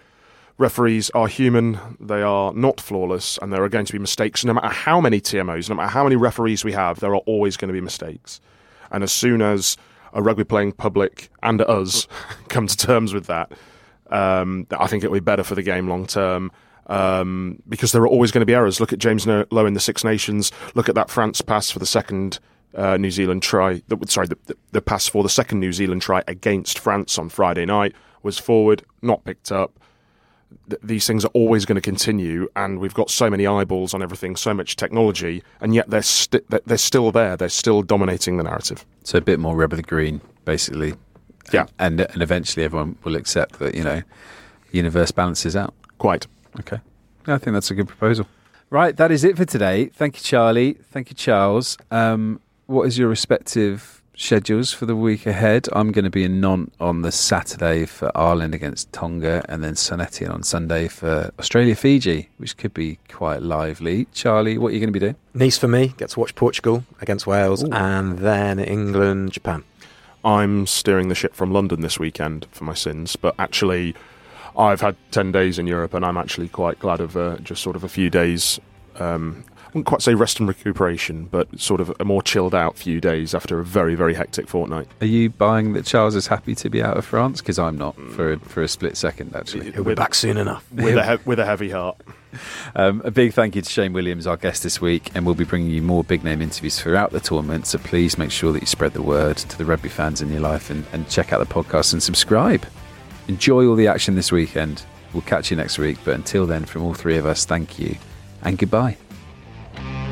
referees are human, they are not flawless, and there are going to be mistakes. No matter how many TMOs, no matter how many referees we have, there are always going to be mistakes. And as soon as a rugby playing public and us come to terms with that, um, I think it'll be better for the game long term. Um, because there are always going to be errors. Look at James Lowe in the Six Nations. Look at that France pass for the second uh, New Zealand try. The, sorry, the, the, the pass for the second New Zealand try against France on Friday night was forward, not picked up these things are always going to continue, and we've got so many eyeballs on everything, so much technology, and yet they're st- they're still there. They're still dominating the narrative. So a bit more rub of the green, basically. Yeah, and and eventually everyone will accept that you know, universe balances out. Quite. Okay. I think that's a good proposal. Right, that is it for today. Thank you, Charlie. Thank you, Charles. Um, what is your respective schedules for the week ahead. I'm going to be in Nantes on the Saturday for Ireland against Tonga, and then St Etienne on Sunday for Australia Fiji, which could be quite lively. Charlie, what are you going to be doing? Nice for me. Get to watch Portugal against Wales, Ooh. and then England, Japan. I'm steering the ship from London this weekend for my sins, but actually. I've had 10 days in Europe and I'm actually quite glad of uh, just sort of a few days um, wouldn't quite say rest and recuperation, but sort of a more chilled out few days after a very, very hectic fortnight. Are you buying that Charles is happy to be out of France? Because I'm not for a, for a split second, actually. He'll be back soon enough. With, a, he- with a heavy heart. Um, a big thank you to Shane Williams, our guest this week, and we'll be bringing you more big name interviews throughout the tournament. So please make sure that you spread the word to the rugby fans in your life and, and check out the podcast and subscribe. Enjoy all the action this weekend. We'll catch you next week, but until then, from all three of us, thank you and goodbye. Thank you.